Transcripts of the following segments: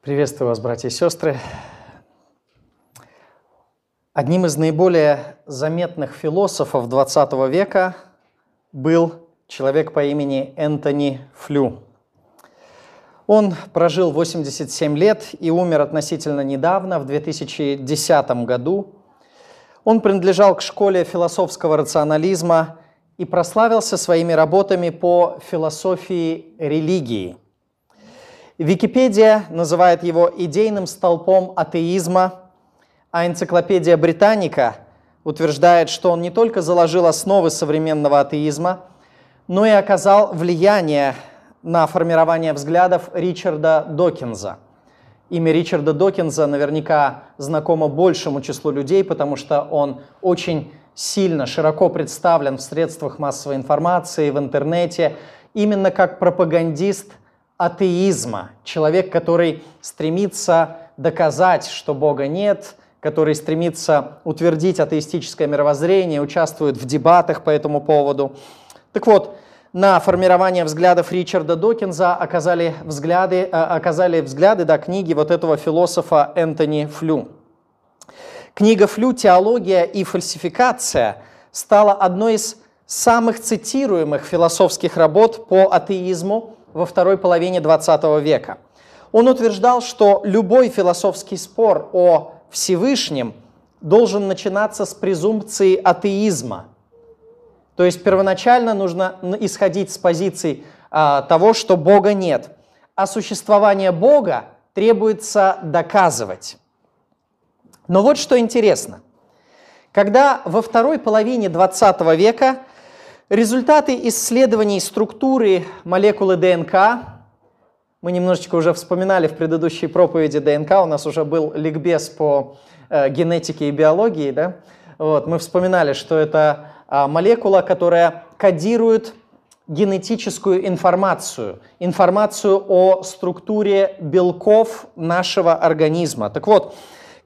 Приветствую вас, братья и сестры. Одним из наиболее заметных философов XX века был человек по имени Энтони Флю. Он прожил 87 лет и умер относительно недавно, в 2010 году. Он принадлежал к школе философского рационализма и прославился своими работами по философии религии – Википедия называет его идейным столпом атеизма, а энциклопедия Британика утверждает, что он не только заложил основы современного атеизма, но и оказал влияние на формирование взглядов Ричарда Докинза. Имя Ричарда Докинза наверняка знакомо большему числу людей, потому что он очень сильно, широко представлен в средствах массовой информации, в интернете, именно как пропагандист – атеизма, человек, который стремится доказать, что Бога нет, который стремится утвердить атеистическое мировоззрение, участвует в дебатах по этому поводу. Так вот, на формирование взглядов Ричарда Докинза оказали взгляды, э, оказали взгляды да, книги вот этого философа Энтони Флю. Книга Флю «Теология и фальсификация» стала одной из самых цитируемых философских работ по атеизму во второй половине XX века. Он утверждал, что любой философский спор о Всевышнем должен начинаться с презумпции атеизма. То есть первоначально нужно исходить с позиции а, того, что Бога нет, а существование Бога требуется доказывать. Но вот что интересно. Когда во второй половине XX века Результаты исследований структуры молекулы ДНК, мы немножечко уже вспоминали в предыдущей проповеди ДНК, у нас уже был ликбез по э, генетике и биологии, да? вот, мы вспоминали, что это э, молекула, которая кодирует генетическую информацию, информацию о структуре белков нашего организма. Так вот,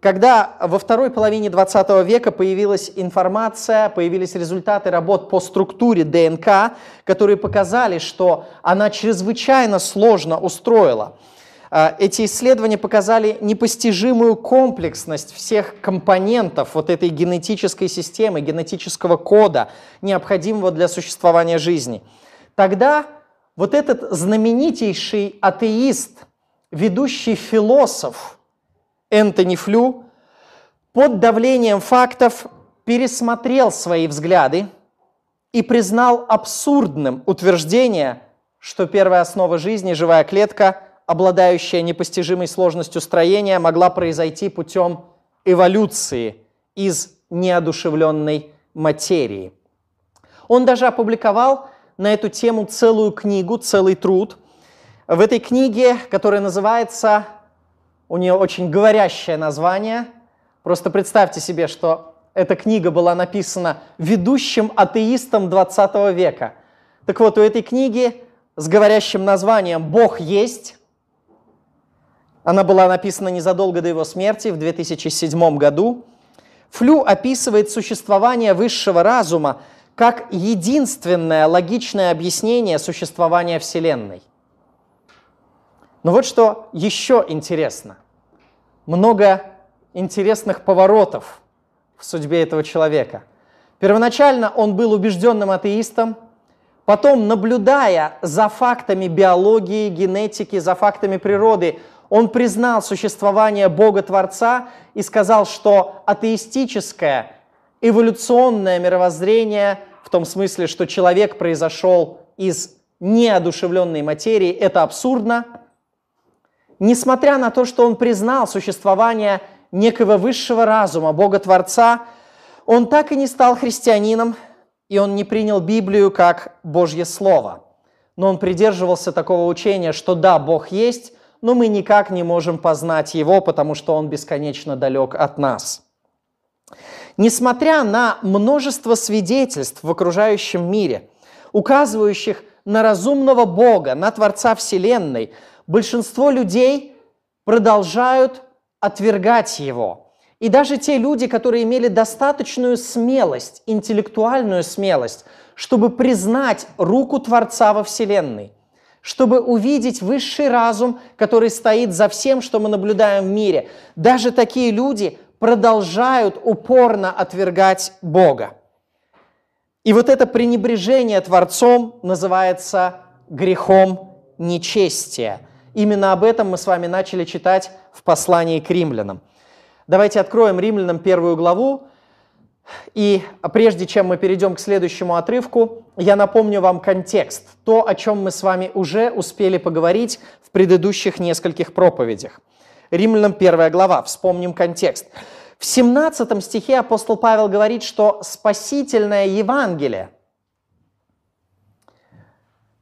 когда во второй половине 20 века появилась информация, появились результаты работ по структуре ДНК, которые показали, что она чрезвычайно сложно устроила. А, эти исследования показали непостижимую комплексность всех компонентов вот этой генетической системы, генетического кода, необходимого для существования жизни. Тогда вот этот знаменитейший атеист, ведущий философ – Энтони Флю под давлением фактов пересмотрел свои взгляды и признал абсурдным утверждение, что первая основа жизни, живая клетка, обладающая непостижимой сложностью строения, могла произойти путем эволюции из неодушевленной материи. Он даже опубликовал на эту тему целую книгу, целый труд. В этой книге, которая называется у нее очень говорящее название. Просто представьте себе, что эта книга была написана ведущим атеистом 20 века. Так вот, у этой книги с говорящим названием «Бог есть», она была написана незадолго до его смерти, в 2007 году. Флю описывает существование высшего разума как единственное логичное объяснение существования Вселенной. Но вот что еще интересно много интересных поворотов в судьбе этого человека. Первоначально он был убежденным атеистом, потом, наблюдая за фактами биологии, генетики, за фактами природы, он признал существование Бога-творца и сказал, что атеистическое эволюционное мировоззрение, в том смысле, что человек произошел из неодушевленной материи, это абсурдно – несмотря на то, что он признал существование некого высшего разума, Бога-творца, он так и не стал христианином, и он не принял Библию как Божье Слово. Но он придерживался такого учения, что да, Бог есть, но мы никак не можем познать Его, потому что Он бесконечно далек от нас. Несмотря на множество свидетельств в окружающем мире, указывающих на разумного Бога, на Творца Вселенной – большинство людей продолжают отвергать его. И даже те люди, которые имели достаточную смелость, интеллектуальную смелость, чтобы признать руку Творца во Вселенной, чтобы увидеть высший разум, который стоит за всем, что мы наблюдаем в мире. Даже такие люди продолжают упорно отвергать Бога. И вот это пренебрежение Творцом называется грехом нечестия. Именно об этом мы с вами начали читать в послании к римлянам. Давайте откроем римлянам первую главу, и прежде чем мы перейдем к следующему отрывку, я напомню вам контекст, то, о чем мы с вами уже успели поговорить в предыдущих нескольких проповедях. Римлянам первая глава, вспомним контекст. В 17 стихе апостол Павел говорит, что спасительное Евангелие,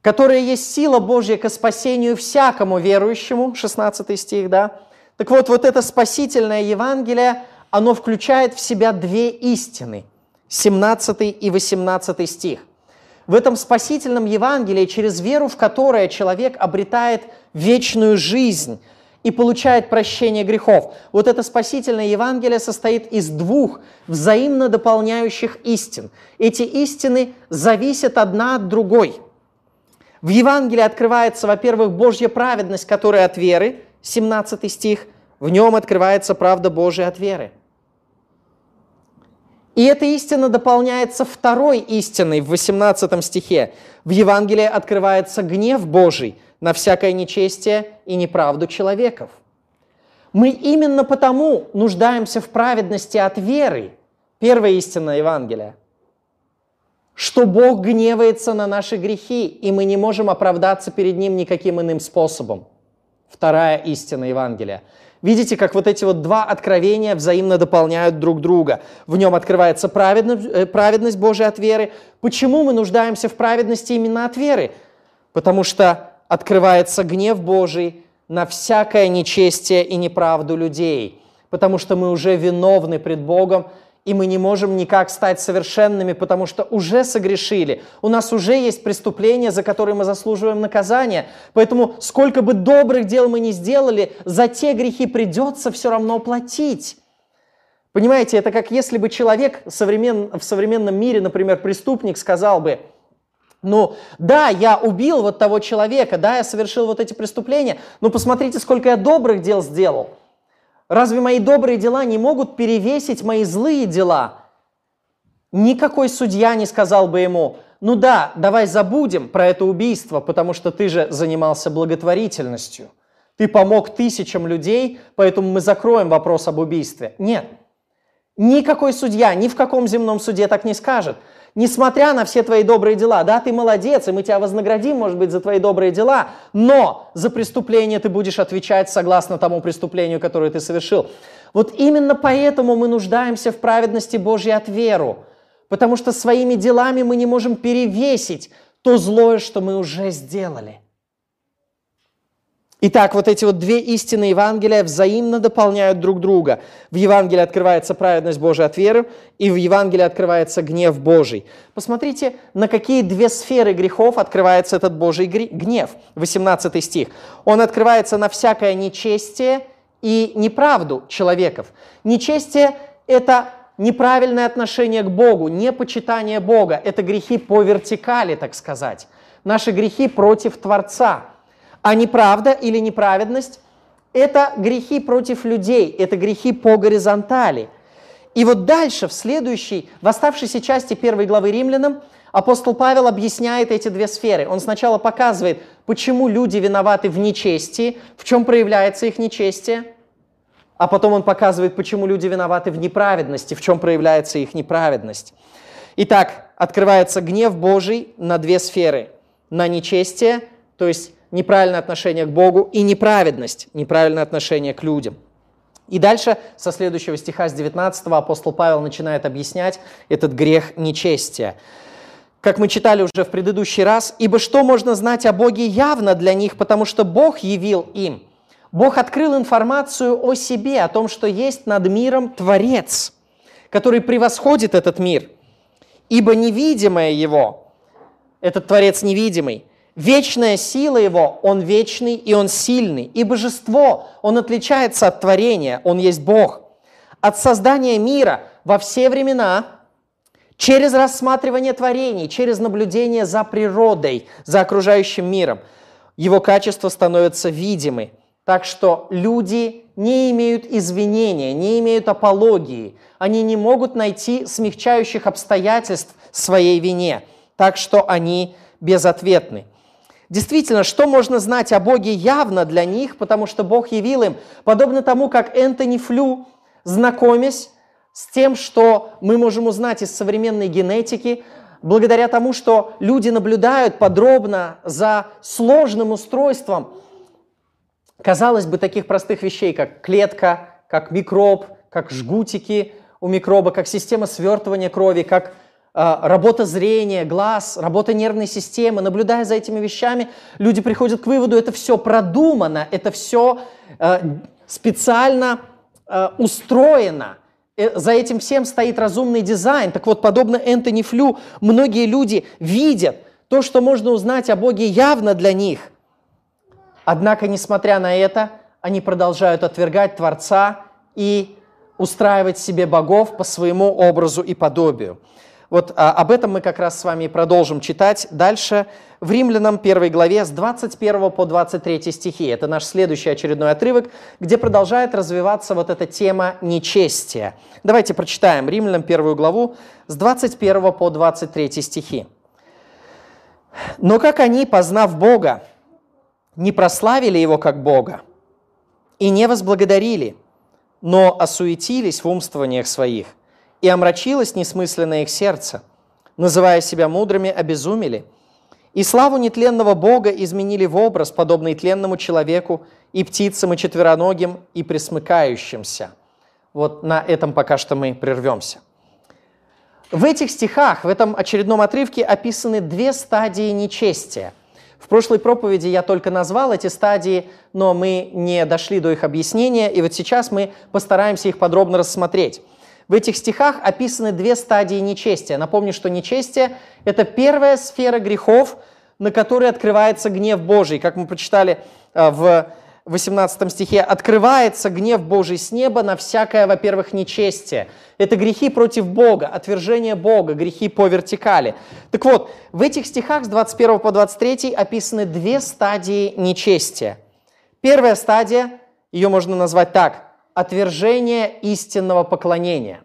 которое есть сила Божья к спасению всякому верующему, 16 стих, да, так вот, вот это спасительное Евангелие – оно включает в себя две истины, 17 и 18 стих. В этом спасительном Евангелии, через веру в которое человек обретает вечную жизнь и получает прощение грехов. Вот это спасительное Евангелие состоит из двух взаимно дополняющих истин. Эти истины зависят одна от другой. В Евангелии открывается, во-первых, Божья праведность, которая от веры, 17 стих, в нем открывается правда Божия от веры – и эта истина дополняется второй истиной в 18 стихе. В Евангелии открывается гнев Божий на всякое нечестие и неправду человеков. Мы именно потому нуждаемся в праведности от веры, первая истина Евангелия, что Бог гневается на наши грехи, и мы не можем оправдаться перед Ним никаким иным способом. Вторая истина Евангелия – Видите, как вот эти вот два откровения взаимно дополняют друг друга. В нем открывается праведность, э, праведность Божия от веры. Почему мы нуждаемся в праведности именно от веры? Потому что открывается гнев Божий на всякое нечестие и неправду людей. Потому что мы уже виновны пред Богом и мы не можем никак стать совершенными, потому что уже согрешили. У нас уже есть преступления, за которые мы заслуживаем наказания. Поэтому сколько бы добрых дел мы ни сделали, за те грехи придется все равно платить. Понимаете, это как если бы человек современ, в современном мире, например, преступник сказал бы, ну, да, я убил вот того человека, да, я совершил вот эти преступления, но посмотрите, сколько я добрых дел сделал – Разве мои добрые дела не могут перевесить мои злые дела? Никакой судья не сказал бы ему, ну да, давай забудем про это убийство, потому что ты же занимался благотворительностью. Ты помог тысячам людей, поэтому мы закроем вопрос об убийстве. Нет. Никакой судья ни в каком земном суде так не скажет – несмотря на все твои добрые дела, да, ты молодец, и мы тебя вознаградим, может быть, за твои добрые дела, но за преступление ты будешь отвечать согласно тому преступлению, которое ты совершил. Вот именно поэтому мы нуждаемся в праведности Божьей от веру, потому что своими делами мы не можем перевесить то злое, что мы уже сделали. Итак, вот эти вот две истины Евангелия взаимно дополняют друг друга. В Евангелии открывается праведность Божия от веры, и в Евангелии открывается гнев Божий. Посмотрите, на какие две сферы грехов открывается этот Божий гнев. 18 стих. Он открывается на всякое нечестие и неправду человеков. Нечестие – это неправильное отношение к Богу, непочитание Бога. Это грехи по вертикали, так сказать. Наши грехи против Творца – а неправда или неправедность – это грехи против людей, это грехи по горизонтали. И вот дальше, в следующей, в оставшейся части первой главы римлянам, апостол Павел объясняет эти две сферы. Он сначала показывает, почему люди виноваты в нечестии, в чем проявляется их нечестие, а потом он показывает, почему люди виноваты в неправедности, в чем проявляется их неправедность. Итак, открывается гнев Божий на две сферы. На нечестие, то есть неправильное отношение к Богу и неправедность, неправильное отношение к людям. И дальше, со следующего стиха, с 19 апостол Павел начинает объяснять этот грех нечестия. Как мы читали уже в предыдущий раз, «Ибо что можно знать о Боге явно для них, потому что Бог явил им». Бог открыл информацию о себе, о том, что есть над миром Творец, который превосходит этот мир. Ибо невидимое Его, этот Творец невидимый, Вечная сила Его, Он вечный и Он сильный. И божество, Он отличается от творения, Он есть Бог. От создания мира во все времена, через рассматривание творений, через наблюдение за природой, за окружающим миром, его качества становятся видимы. Так что люди не имеют извинения, не имеют апологии. Они не могут найти смягчающих обстоятельств своей вине. Так что они безответны. Действительно, что можно знать о Боге явно для них, потому что Бог явил им, подобно тому, как Энтони Флю, знакомясь с тем, что мы можем узнать из современной генетики, благодаря тому, что люди наблюдают подробно за сложным устройством, казалось бы, таких простых вещей, как клетка, как микроб, как жгутики у микроба, как система свертывания крови, как работа зрения, глаз, работа нервной системы. Наблюдая за этими вещами, люди приходят к выводу, это все продумано, это все э, специально э, устроено. Э, за этим всем стоит разумный дизайн. Так вот, подобно Энтони Флю, многие люди видят то, что можно узнать о Боге явно для них. Однако, несмотря на это, они продолжают отвергать Творца и устраивать себе богов по своему образу и подобию. Вот а, об этом мы как раз с вами и продолжим читать дальше в Римлянам 1 главе с 21 по 23 стихи. Это наш следующий очередной отрывок, где продолжает развиваться вот эта тема нечестия. Давайте прочитаем Римлянам 1 главу с 21 по 23 стихи. «Но как они, познав Бога, не прославили Его как Бога и не возблагодарили, но осуетились в умствованиях своих, и омрачилось несмысленное их сердце, называя себя мудрыми, обезумели – и славу нетленного Бога изменили в образ, подобный тленному человеку, и птицам, и четвероногим, и присмыкающимся. Вот на этом пока что мы прервемся. В этих стихах, в этом очередном отрывке описаны две стадии нечестия. В прошлой проповеди я только назвал эти стадии, но мы не дошли до их объяснения, и вот сейчас мы постараемся их подробно рассмотреть. В этих стихах описаны две стадии нечестия. Напомню, что нечестие – это первая сфера грехов, на которой открывается гнев Божий. Как мы прочитали а, в 18 стихе, «Открывается гнев Божий с неба на всякое, во-первых, нечестие». Это грехи против Бога, отвержение Бога, грехи по вертикали. Так вот, в этих стихах с 21 по 23 описаны две стадии нечестия. Первая стадия, ее можно назвать так – отвержение истинного поклонения.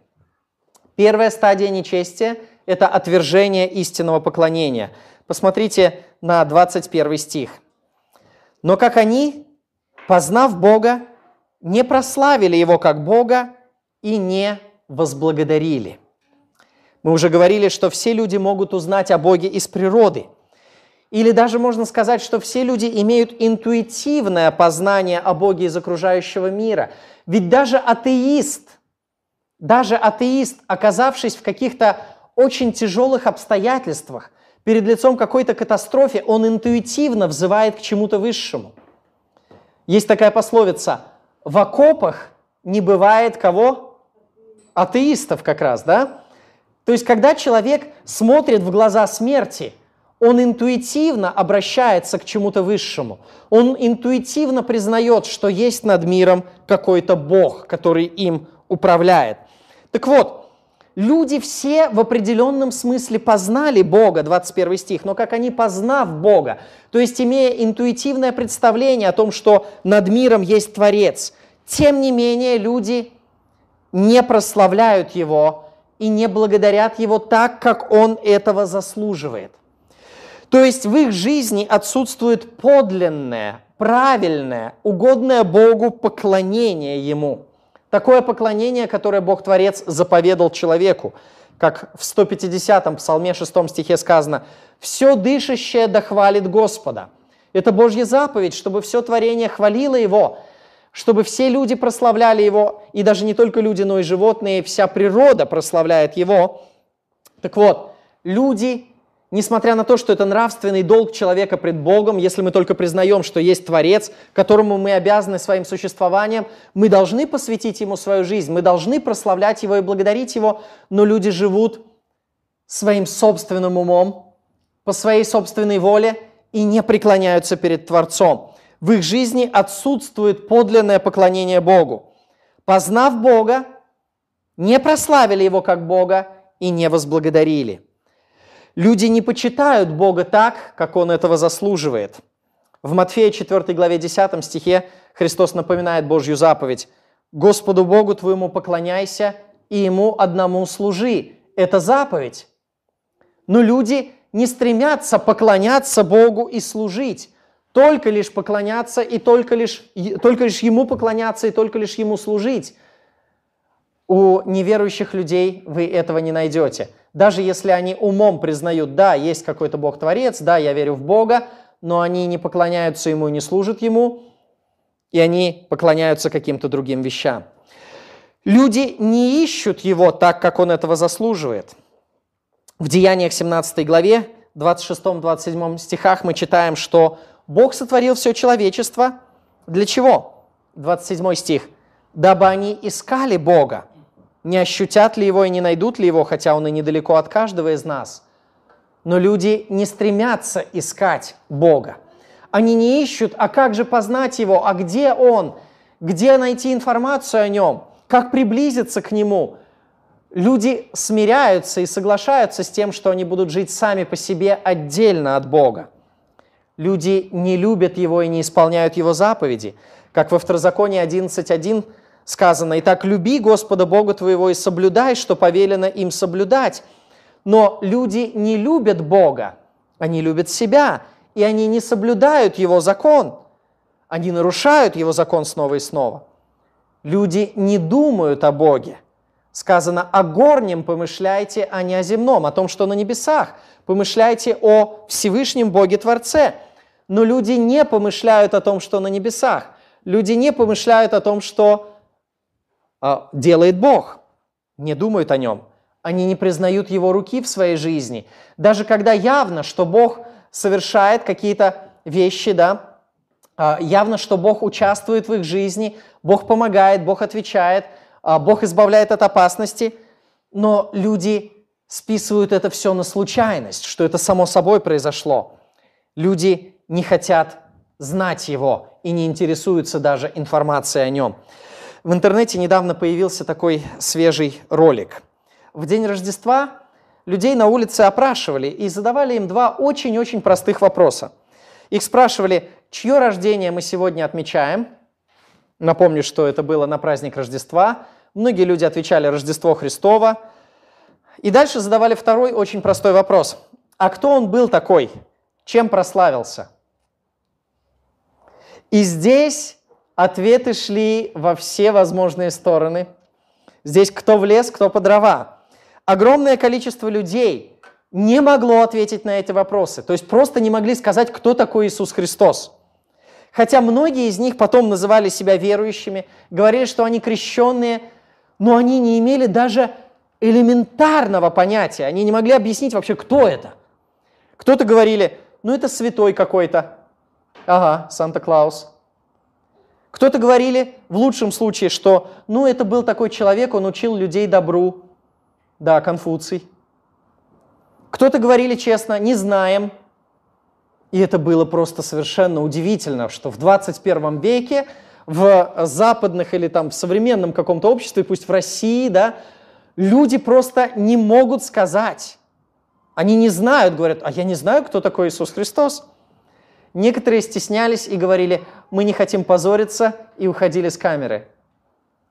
Первая стадия нечестия – это отвержение истинного поклонения. Посмотрите на 21 стих. «Но как они, познав Бога, не прославили Его как Бога и не возблагодарили». Мы уже говорили, что все люди могут узнать о Боге из природы – или даже можно сказать, что все люди имеют интуитивное познание о Боге из окружающего мира. Ведь даже атеист, даже атеист, оказавшись в каких-то очень тяжелых обстоятельствах, перед лицом какой-то катастрофе, он интуитивно взывает к чему-то высшему. Есть такая пословица «в окопах не бывает кого?» Атеистов как раз, да? То есть, когда человек смотрит в глаза смерти – он интуитивно обращается к чему-то высшему. Он интуитивно признает, что есть над миром какой-то Бог, который им управляет. Так вот, люди все в определенном смысле познали Бога, 21 стих, но как они, познав Бога, то есть имея интуитивное представление о том, что над миром есть Творец, тем не менее люди не прославляют Его и не благодарят Его так, как Он этого заслуживает – то есть в их жизни отсутствует подлинное, правильное, угодное Богу поклонение Ему. Такое поклонение, которое Бог-творец заповедал человеку. Как в 150-м псалме 6 стихе сказано, «Все дышащее дохвалит Господа». Это Божья заповедь, чтобы все творение хвалило Его, чтобы все люди прославляли Его, и даже не только люди, но и животные, вся природа прославляет Его. Так вот, люди Несмотря на то, что это нравственный долг человека пред Богом, если мы только признаем, что есть Творец, которому мы обязаны своим существованием, мы должны посвятить Ему свою жизнь, мы должны прославлять Его и благодарить Его, но люди живут своим собственным умом, по своей собственной воле и не преклоняются перед Творцом. В их жизни отсутствует подлинное поклонение Богу. Познав Бога, не прославили Его как Бога и не возблагодарили. Люди не почитают Бога так, как Он этого заслуживает. В Матфея 4 главе 10 стихе Христос напоминает Божью заповедь. «Господу Богу твоему поклоняйся и Ему одному служи». Это заповедь. Но люди не стремятся поклоняться Богу и служить. Только лишь поклоняться и только лишь, только лишь Ему поклоняться и только лишь Ему служить. У неверующих людей вы этого не найдете. Даже если они умом признают, да, есть какой-то Бог-творец, да, я верю в Бога, но они не поклоняются Ему и не служат Ему, и они поклоняются каким-то другим вещам. Люди не ищут Его так, как Он этого заслуживает. В Деяниях 17 главе, 26-27 стихах мы читаем, что Бог сотворил все человечество. Для чего? 27 стих. «Дабы они искали Бога, не ощутят ли Его и не найдут ли Его, хотя Он и недалеко от каждого из нас. Но люди не стремятся искать Бога. Они не ищут, а как же познать Его, а где Он, где найти информацию о Нем, как приблизиться к Нему. Люди смиряются и соглашаются с тем, что они будут жить сами по себе отдельно от Бога. Люди не любят Его и не исполняют Его заповеди. Как во Второзаконии 11.1 сказано, «Итак, люби Господа Бога твоего и соблюдай, что повелено им соблюдать». Но люди не любят Бога, они любят себя, и они не соблюдают Его закон. Они нарушают Его закон снова и снова. Люди не думают о Боге. Сказано, о горнем помышляйте, а не о земном, о том, что на небесах. Помышляйте о Всевышнем Боге Творце. Но люди не помышляют о том, что на небесах. Люди не помышляют о том, что делает Бог, не думают о нем. Они не признают его руки в своей жизни. Даже когда явно, что Бог совершает какие-то вещи, да, а, явно, что Бог участвует в их жизни, Бог помогает, Бог отвечает, а, Бог избавляет от опасности, но люди списывают это все на случайность, что это само собой произошло. Люди не хотят знать Его и не интересуются даже информацией о Нем. В интернете недавно появился такой свежий ролик. В день Рождества людей на улице опрашивали и задавали им два очень-очень простых вопроса. Их спрашивали, чье рождение мы сегодня отмечаем. Напомню, что это было на праздник Рождества. Многие люди отвечали «Рождество Христово». И дальше задавали второй очень простой вопрос. А кто он был такой? Чем прославился? И здесь Ответы шли во все возможные стороны. Здесь кто в лес, кто по дрова. Огромное количество людей не могло ответить на эти вопросы. То есть просто не могли сказать, кто такой Иисус Христос. Хотя многие из них потом называли себя верующими, говорили, что они крещенные, но они не имели даже элементарного понятия. Они не могли объяснить вообще, кто это. Кто-то говорили, ну это святой какой-то. Ага, Санта-Клаус. Кто-то говорили в лучшем случае, что ну это был такой человек, он учил людей добру. Да, Конфуций. Кто-то говорили честно, не знаем. И это было просто совершенно удивительно, что в 21 веке в западных или там в современном каком-то обществе, пусть в России, да, люди просто не могут сказать. Они не знают, говорят, а я не знаю, кто такой Иисус Христос. Некоторые стеснялись и говорили, мы не хотим позориться, и уходили с камеры.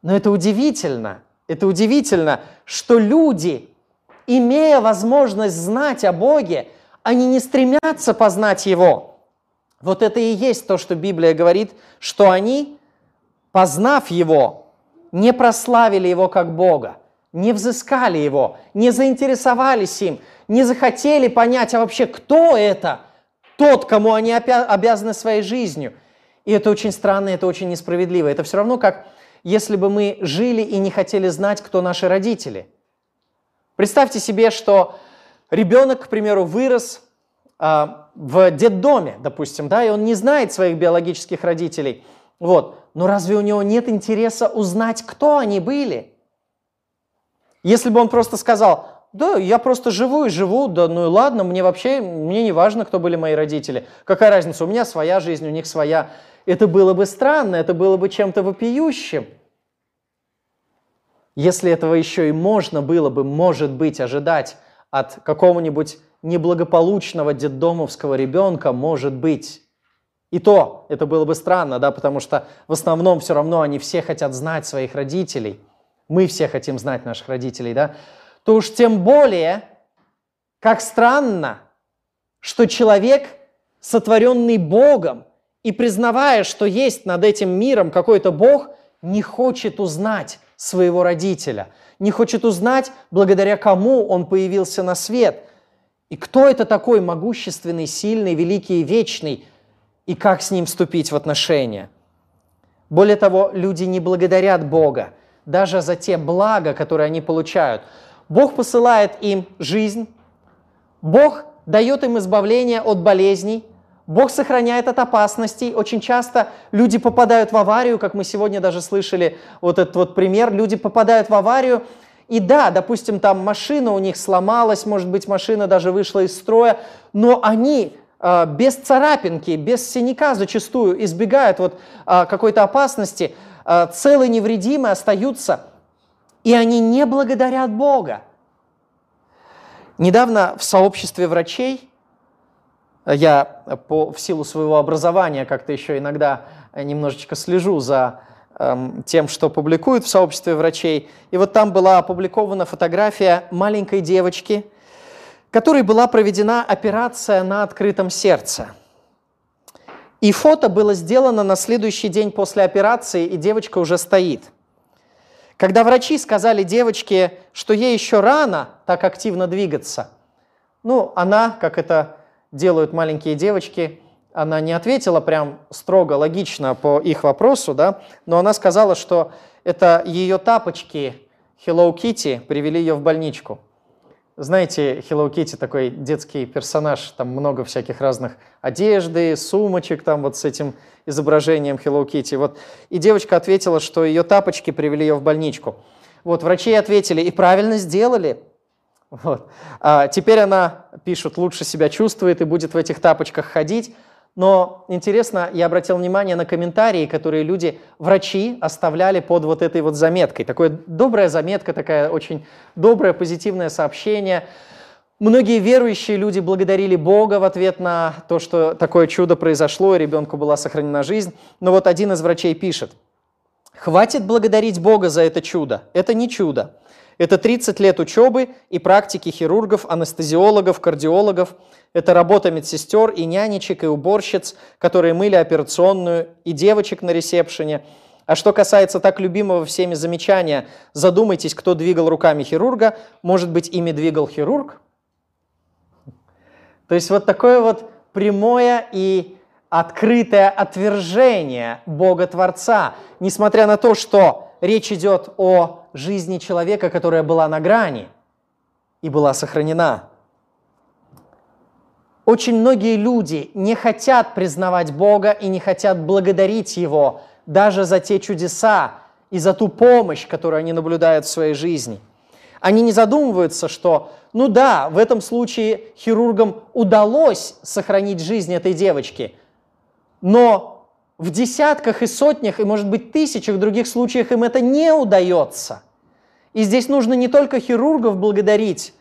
Но это удивительно, это удивительно, что люди, имея возможность знать о Боге, они не стремятся познать Его. Вот это и есть то, что Библия говорит, что они, познав Его, не прославили Его как Бога, не взыскали Его, не заинтересовались им, не захотели понять, а вообще кто это – тот, кому они обязаны своей жизнью. И это очень странно, это очень несправедливо. Это все равно, как если бы мы жили и не хотели знать, кто наши родители. Представьте себе, что ребенок, к примеру, вырос а, в детдоме, допустим, да, и он не знает своих биологических родителей. Вот. Но разве у него нет интереса узнать, кто они были? Если бы он просто сказал, да, я просто живу и живу, да ну и ладно, мне вообще, мне не важно, кто были мои родители. Какая разница, у меня своя жизнь, у них своя. Это было бы странно, это было бы чем-то вопиющим. Если этого еще и можно было бы, может быть, ожидать от какого-нибудь неблагополучного детдомовского ребенка, может быть. И то это было бы странно, да, потому что в основном все равно они все хотят знать своих родителей. Мы все хотим знать наших родителей, да. То уж тем более, как странно, что человек, сотворенный Богом, и признавая, что есть над этим миром какой-то Бог, не хочет узнать своего родителя, не хочет узнать, благодаря кому он появился на свет, и кто это такой могущественный, сильный, великий и вечный, и как с ним вступить в отношения. Более того, люди не благодарят Бога даже за те блага, которые они получают. Бог посылает им жизнь, Бог дает им избавление от болезней, Бог сохраняет от опасностей. Очень часто люди попадают в аварию, как мы сегодня даже слышали вот этот вот пример. Люди попадают в аварию, и да, допустим, там машина у них сломалась, может быть, машина даже вышла из строя, но они э, без царапинки, без синяка зачастую избегают вот э, какой-то опасности, э, целые невредимые остаются, и они не благодарят Бога. Недавно в сообществе врачей я по, в силу своего образования как-то еще иногда немножечко слежу за эм, тем, что публикуют в сообществе врачей. И вот там была опубликована фотография маленькой девочки, которой была проведена операция на открытом сердце. И фото было сделано на следующий день после операции, и девочка уже стоит. Когда врачи сказали девочке, что ей еще рано так активно двигаться, ну, она, как это делают маленькие девочки, она не ответила прям строго, логично по их вопросу, да, но она сказала, что это ее тапочки Hello Kitty привели ее в больничку. Знаете, Hello Kitty такой детский персонаж, там много всяких разных одежды, сумочек там вот с этим изображением Hello Kitty. Вот. И девочка ответила, что ее тапочки привели ее в больничку. Вот, врачи ответили, и правильно сделали, вот. А теперь она, пишут, лучше себя чувствует и будет в этих тапочках ходить. Но интересно, я обратил внимание на комментарии, которые люди, врачи, оставляли под вот этой вот заметкой. Такая добрая заметка, такая очень доброе, позитивное сообщение. Многие верующие люди благодарили Бога в ответ на то, что такое чудо произошло, и ребенку была сохранена жизнь. Но вот один из врачей пишет, «Хватит благодарить Бога за это чудо. Это не чудо. Это 30 лет учебы и практики хирургов, анестезиологов, кардиологов. Это работа медсестер и нянечек, и уборщиц, которые мыли операционную, и девочек на ресепшене. А что касается так любимого всеми замечания, задумайтесь, кто двигал руками хирурга, может быть, ими двигал хирург? То есть вот такое вот прямое и открытое отвержение Бога Творца, несмотря на то, что речь идет о жизни человека, которая была на грани и была сохранена. Очень многие люди не хотят признавать Бога и не хотят благодарить Его даже за те чудеса и за ту помощь, которую они наблюдают в своей жизни. Они не задумываются, что, ну да, в этом случае хирургам удалось сохранить жизнь этой девочки, но в десятках и сотнях, и, может быть, тысячах других случаях им это не удается. И здесь нужно не только хирургов благодарить,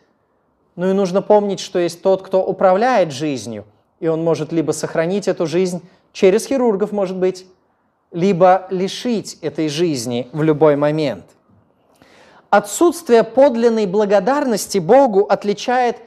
но и нужно помнить, что есть тот, кто управляет жизнью, и он может либо сохранить эту жизнь через хирургов, может быть, либо лишить этой жизни в любой момент. Отсутствие подлинной благодарности Богу отличает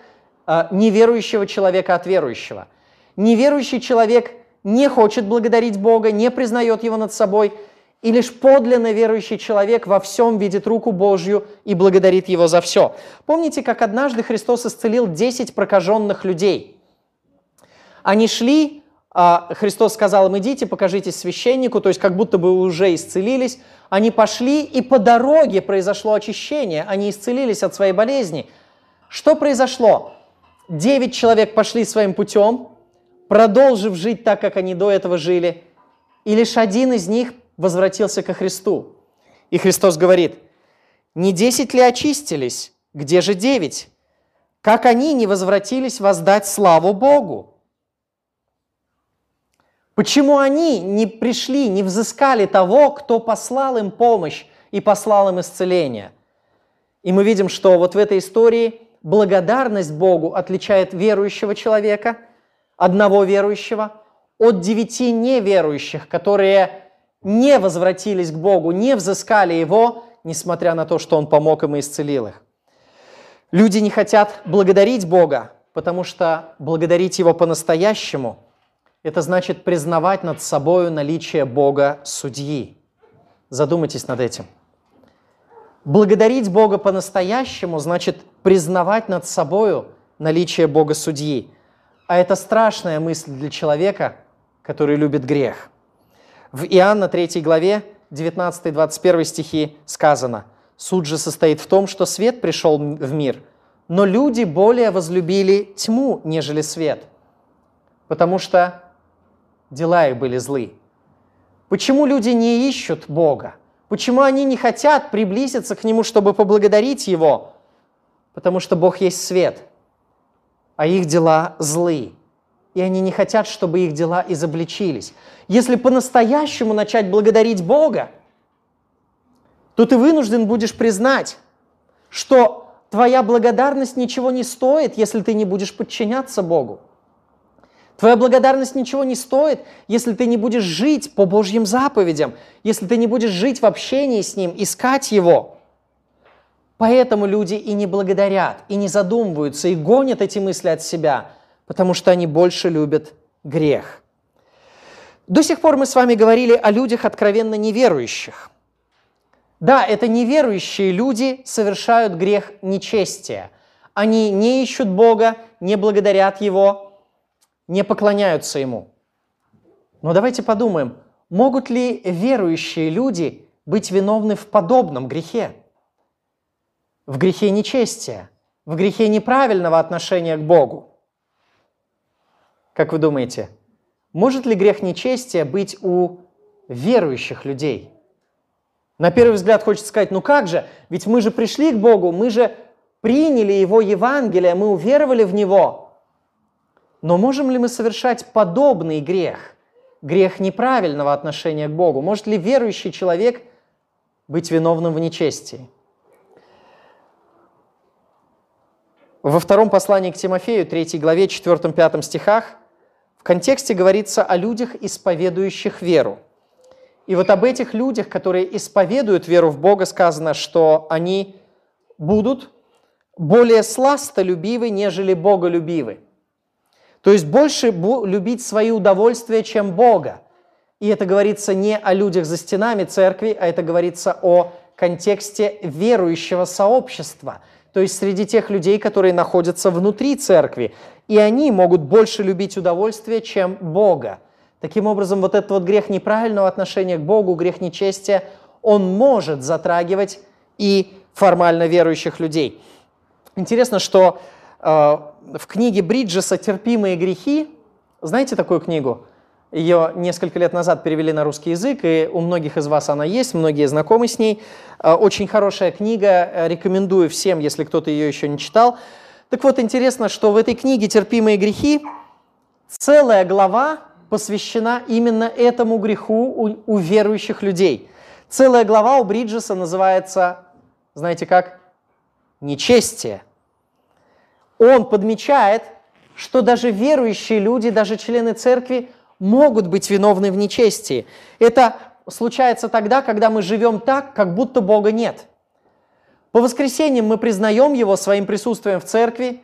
э, неверующего человека от верующего. Неверующий человек не хочет благодарить Бога, не признает Его над собой – и лишь подлинно верующий человек во всем видит руку Божью и благодарит Его за все. Помните, как однажды Христос исцелил 10 прокаженных людей? Они шли, а Христос сказал им, идите, покажитесь священнику, то есть как будто бы уже исцелились. Они пошли, и по дороге произошло очищение, они исцелились от своей болезни. Что произошло? Девять человек пошли своим путем, продолжив жить так, как они до этого жили, и лишь один из них возвратился ко Христу. И Христос говорит, не десять ли очистились? Где же девять? Как они не возвратились воздать славу Богу? Почему они не пришли, не взыскали того, кто послал им помощь и послал им исцеление? И мы видим, что вот в этой истории благодарность Богу отличает верующего человека, одного верующего, от девяти неверующих, которые не возвратились к Богу, не взыскали Его, несмотря на то, что Он помог им и исцелил их. Люди не хотят благодарить Бога, потому что благодарить Его по-настоящему – это значит признавать над собой наличие Бога судьи. Задумайтесь над этим. Благодарить Бога по-настоящему значит признавать над собой наличие Бога судьи. А это страшная мысль для человека, который любит грех. В Иоанна 3 главе 19-21 стихи сказано, «Суд же состоит в том, что свет пришел в мир, но люди более возлюбили тьму, нежели свет, потому что дела их были злы». Почему люди не ищут Бога? Почему они не хотят приблизиться к Нему, чтобы поблагодарить Его? Потому что Бог есть свет, а их дела злы, и они не хотят, чтобы их дела изобличились. Если по-настоящему начать благодарить Бога, то ты вынужден будешь признать, что твоя благодарность ничего не стоит, если ты не будешь подчиняться Богу. Твоя благодарность ничего не стоит, если ты не будешь жить по Божьим заповедям, если ты не будешь жить в общении с Ним, искать Его. Поэтому люди и не благодарят, и не задумываются, и гонят эти мысли от себя, потому что они больше любят грех. До сих пор мы с вами говорили о людях откровенно неверующих. Да, это неверующие люди совершают грех нечестия. Они не ищут Бога, не благодарят Его, не поклоняются Ему. Но давайте подумаем, могут ли верующие люди быть виновны в подобном грехе? В грехе нечестия, в грехе неправильного отношения к Богу. Как вы думаете, может ли грех нечестия быть у верующих людей? На первый взгляд хочется сказать, ну как же, ведь мы же пришли к Богу, мы же приняли Его Евангелие, мы уверовали в Него. Но можем ли мы совершать подобный грех, грех неправильного отношения к Богу? Может ли верующий человек быть виновным в нечестии? Во втором послании к Тимофею, 3 главе, 4-5 стихах – в контексте говорится о людях, исповедующих веру. И вот об этих людях, которые исповедуют веру в Бога, сказано, что они будут более сластолюбивы, нежели боголюбивы. То есть больше любить свои удовольствия, чем Бога. И это говорится не о людях за стенами церкви, а это говорится о контексте верующего сообщества – то есть среди тех людей, которые находятся внутри церкви. И они могут больше любить удовольствие, чем Бога. Таким образом, вот этот вот грех неправильного отношения к Богу, грех нечестия, он может затрагивать и формально верующих людей. Интересно, что э, в книге Бриджеса «Терпимые грехи», знаете такую книгу? Ее несколько лет назад перевели на русский язык, и у многих из вас она есть, многие знакомы с ней. Э, очень хорошая книга, э, рекомендую всем, если кто-то ее еще не читал. Так вот, интересно, что в этой книге «Терпимые грехи» целая глава посвящена именно этому греху у, у верующих людей. Целая глава у Бриджеса называется, знаете как? Нечестие. Он подмечает, что даже верующие люди, даже члены церкви могут быть виновны в нечестии. Это случается тогда, когда мы живем так, как будто Бога нет. По воскресеньям мы признаем Его своим присутствием в церкви,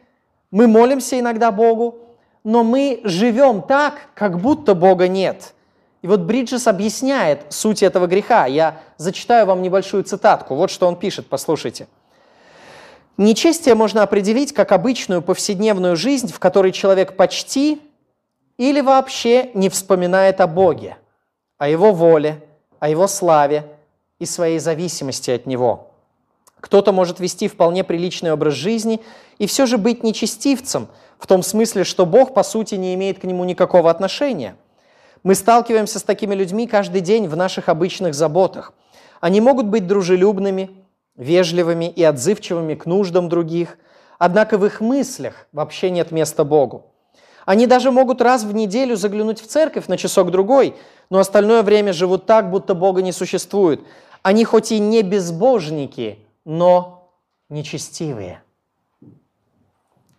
мы молимся иногда Богу, но мы живем так, как будто Бога нет. И вот Бриджес объясняет суть этого греха. Я зачитаю вам небольшую цитатку. Вот что он пишет, послушайте. Нечестие можно определить как обычную повседневную жизнь, в которой человек почти или вообще не вспоминает о Боге, о Его воле, о Его славе и своей зависимости от Него. Кто-то может вести вполне приличный образ жизни и все же быть нечестивцем, в том смысле, что Бог, по сути, не имеет к нему никакого отношения. Мы сталкиваемся с такими людьми каждый день в наших обычных заботах. Они могут быть дружелюбными, вежливыми и отзывчивыми к нуждам других, однако в их мыслях вообще нет места Богу. Они даже могут раз в неделю заглянуть в церковь на часок-другой, но остальное время живут так, будто Бога не существует. Они хоть и не безбожники, но нечестивые.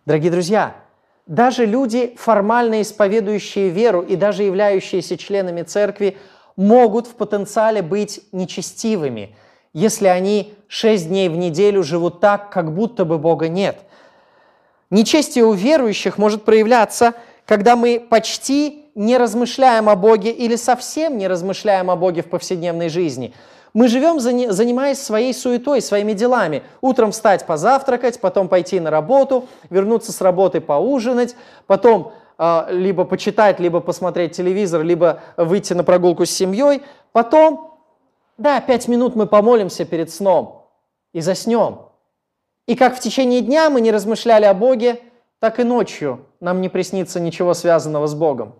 Дорогие друзья, даже люди, формально исповедующие веру и даже являющиеся членами церкви, могут в потенциале быть нечестивыми, если они шесть дней в неделю живут так, как будто бы Бога нет. Нечестие у верующих может проявляться, когда мы почти не размышляем о Боге или совсем не размышляем о Боге в повседневной жизни – мы живем, занимаясь своей суетой, своими делами. Утром встать, позавтракать, потом пойти на работу, вернуться с работы, поужинать, потом э, либо почитать, либо посмотреть телевизор, либо выйти на прогулку с семьей. Потом, да, пять минут мы помолимся перед сном и заснем. И как в течение дня мы не размышляли о Боге, так и ночью нам не приснится ничего связанного с Богом.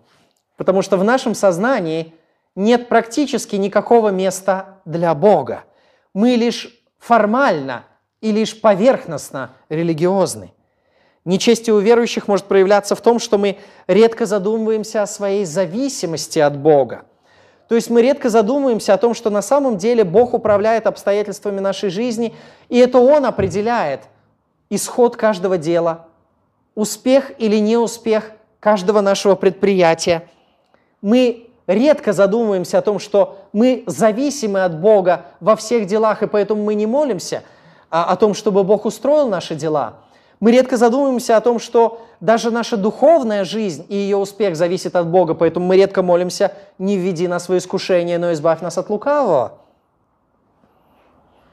Потому что в нашем сознании – нет практически никакого места для Бога. Мы лишь формально и лишь поверхностно религиозны. Нечестие у верующих может проявляться в том, что мы редко задумываемся о своей зависимости от Бога. То есть мы редко задумываемся о том, что на самом деле Бог управляет обстоятельствами нашей жизни, и это Он определяет исход каждого дела, успех или неуспех каждого нашего предприятия. Мы редко задумываемся о том, что мы зависимы от Бога во всех делах, и поэтому мы не молимся а, о том, чтобы Бог устроил наши дела. Мы редко задумываемся о том, что даже наша духовная жизнь и ее успех зависит от Бога, поэтому мы редко молимся «Не введи нас в искушение, но избавь нас от лукавого».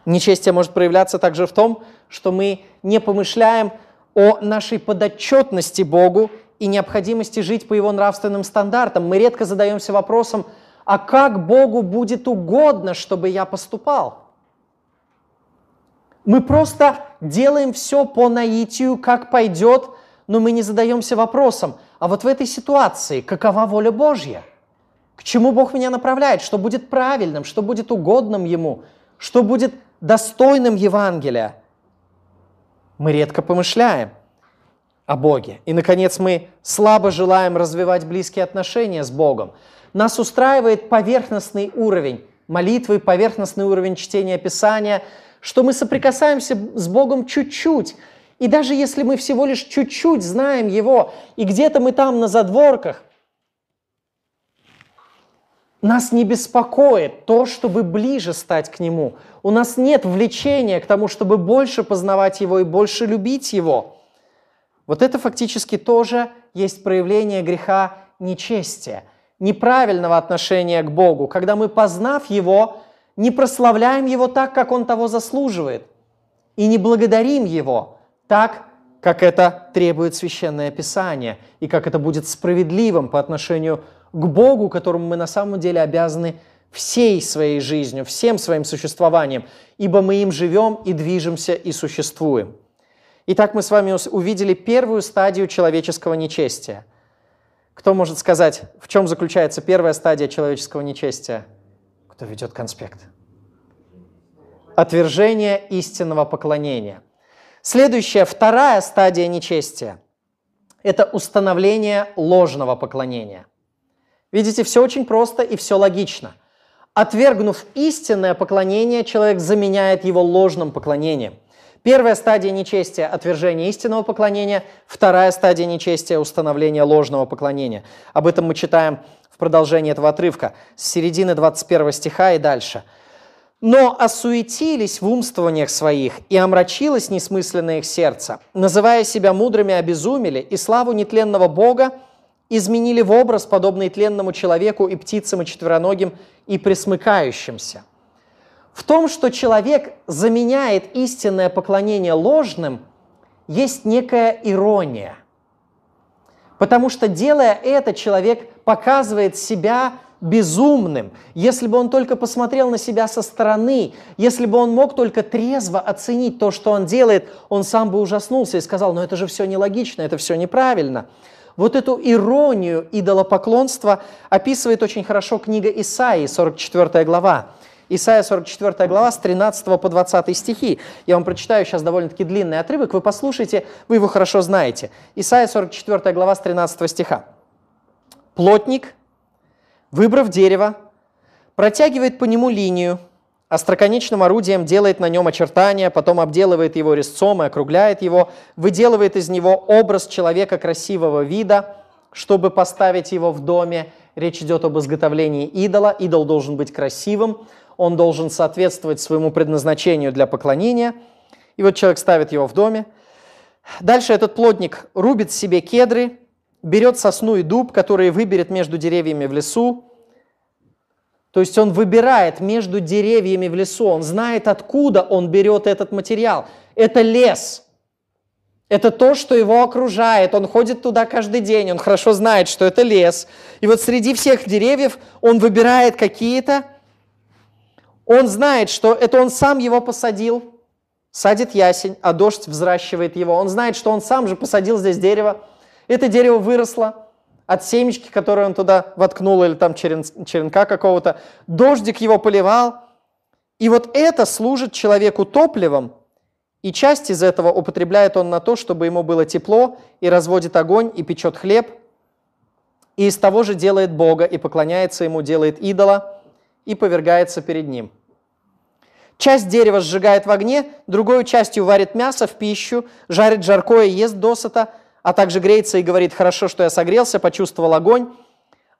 Нечестие может проявляться также в том, что мы не помышляем о нашей подотчетности Богу и необходимости жить по его нравственным стандартам. Мы редко задаемся вопросом, а как Богу будет угодно, чтобы я поступал? Мы просто делаем все по наитию, как пойдет, но мы не задаемся вопросом, а вот в этой ситуации какова воля Божья? К чему Бог меня направляет? Что будет правильным? Что будет угодным Ему? Что будет достойным Евангелия? Мы редко помышляем – о Боге. И, наконец, мы слабо желаем развивать близкие отношения с Богом. Нас устраивает поверхностный уровень молитвы, поверхностный уровень чтения Писания, что мы соприкасаемся с Богом чуть-чуть. И даже если мы всего лишь чуть-чуть знаем Его, и где-то мы там на задворках, нас не беспокоит то, чтобы ближе стать к Нему. У нас нет влечения к тому, чтобы больше познавать Его и больше любить Его. Вот это фактически тоже есть проявление греха нечестия, неправильного отношения к Богу, когда мы, познав Его, не прославляем Его так, как Он того заслуживает, и не благодарим Его так, как это требует Священное Писание, и как это будет справедливым по отношению к Богу, которому мы на самом деле обязаны всей своей жизнью, всем своим существованием, ибо мы им живем и движемся и существуем. Итак, мы с вами увидели первую стадию человеческого нечестия. Кто может сказать, в чем заключается первая стадия человеческого нечестия? Кто ведет конспект? Отвержение истинного поклонения. Следующая, вторая стадия нечестия – это установление ложного поклонения. Видите, все очень просто и все логично. Отвергнув истинное поклонение, человек заменяет его ложным поклонением. Первая стадия нечестия – отвержение истинного поклонения. Вторая стадия нечестия – установление ложного поклонения. Об этом мы читаем в продолжении этого отрывка с середины 21 стиха и дальше. «Но осуетились в умствованиях своих, и омрачилось несмысленное их сердце, называя себя мудрыми, обезумели, и славу нетленного Бога изменили в образ, подобный тленному человеку и птицам, и четвероногим, и пресмыкающимся» в том, что человек заменяет истинное поклонение ложным, есть некая ирония. Потому что, делая это, человек показывает себя безумным. Если бы он только посмотрел на себя со стороны, если бы он мог только трезво оценить то, что он делает, он сам бы ужаснулся и сказал, ну это же все нелогично, это все неправильно. Вот эту иронию идолопоклонства описывает очень хорошо книга Исаии, 44 глава. Исайя 44 глава с 13 по 20 стихи. Я вам прочитаю сейчас довольно-таки длинный отрывок, вы послушайте, вы его хорошо знаете. Исайя 44 глава с 13 стиха. «Плотник, выбрав дерево, протягивает по нему линию, остроконечным орудием делает на нем очертания, потом обделывает его резцом и округляет его, выделывает из него образ человека красивого вида, чтобы поставить его в доме. Речь идет об изготовлении идола. Идол должен быть красивым, он должен соответствовать своему предназначению для поклонения. И вот человек ставит его в доме. Дальше этот плотник рубит себе кедры, берет сосну и дуб, которые выберет между деревьями в лесу. То есть он выбирает между деревьями в лесу, он знает, откуда он берет этот материал. Это лес. Это то, что его окружает. Он ходит туда каждый день, он хорошо знает, что это лес. И вот среди всех деревьев он выбирает какие-то. Он знает, что это он сам его посадил, садит ясень, а дождь взращивает его. Он знает, что он сам же посадил здесь дерево. Это дерево выросло от семечки, которую он туда воткнул, или там черен, черенка какого-то. Дождик его поливал. И вот это служит человеку топливом, и часть из этого употребляет он на то, чтобы ему было тепло, и разводит огонь, и печет хлеб, и из того же делает Бога, и поклоняется ему, делает идола, и повергается перед ним. Часть дерева сжигает в огне, другой частью варит мясо в пищу, жарит жаркое, ест досыта, а также греется и говорит, хорошо, что я согрелся, почувствовал огонь,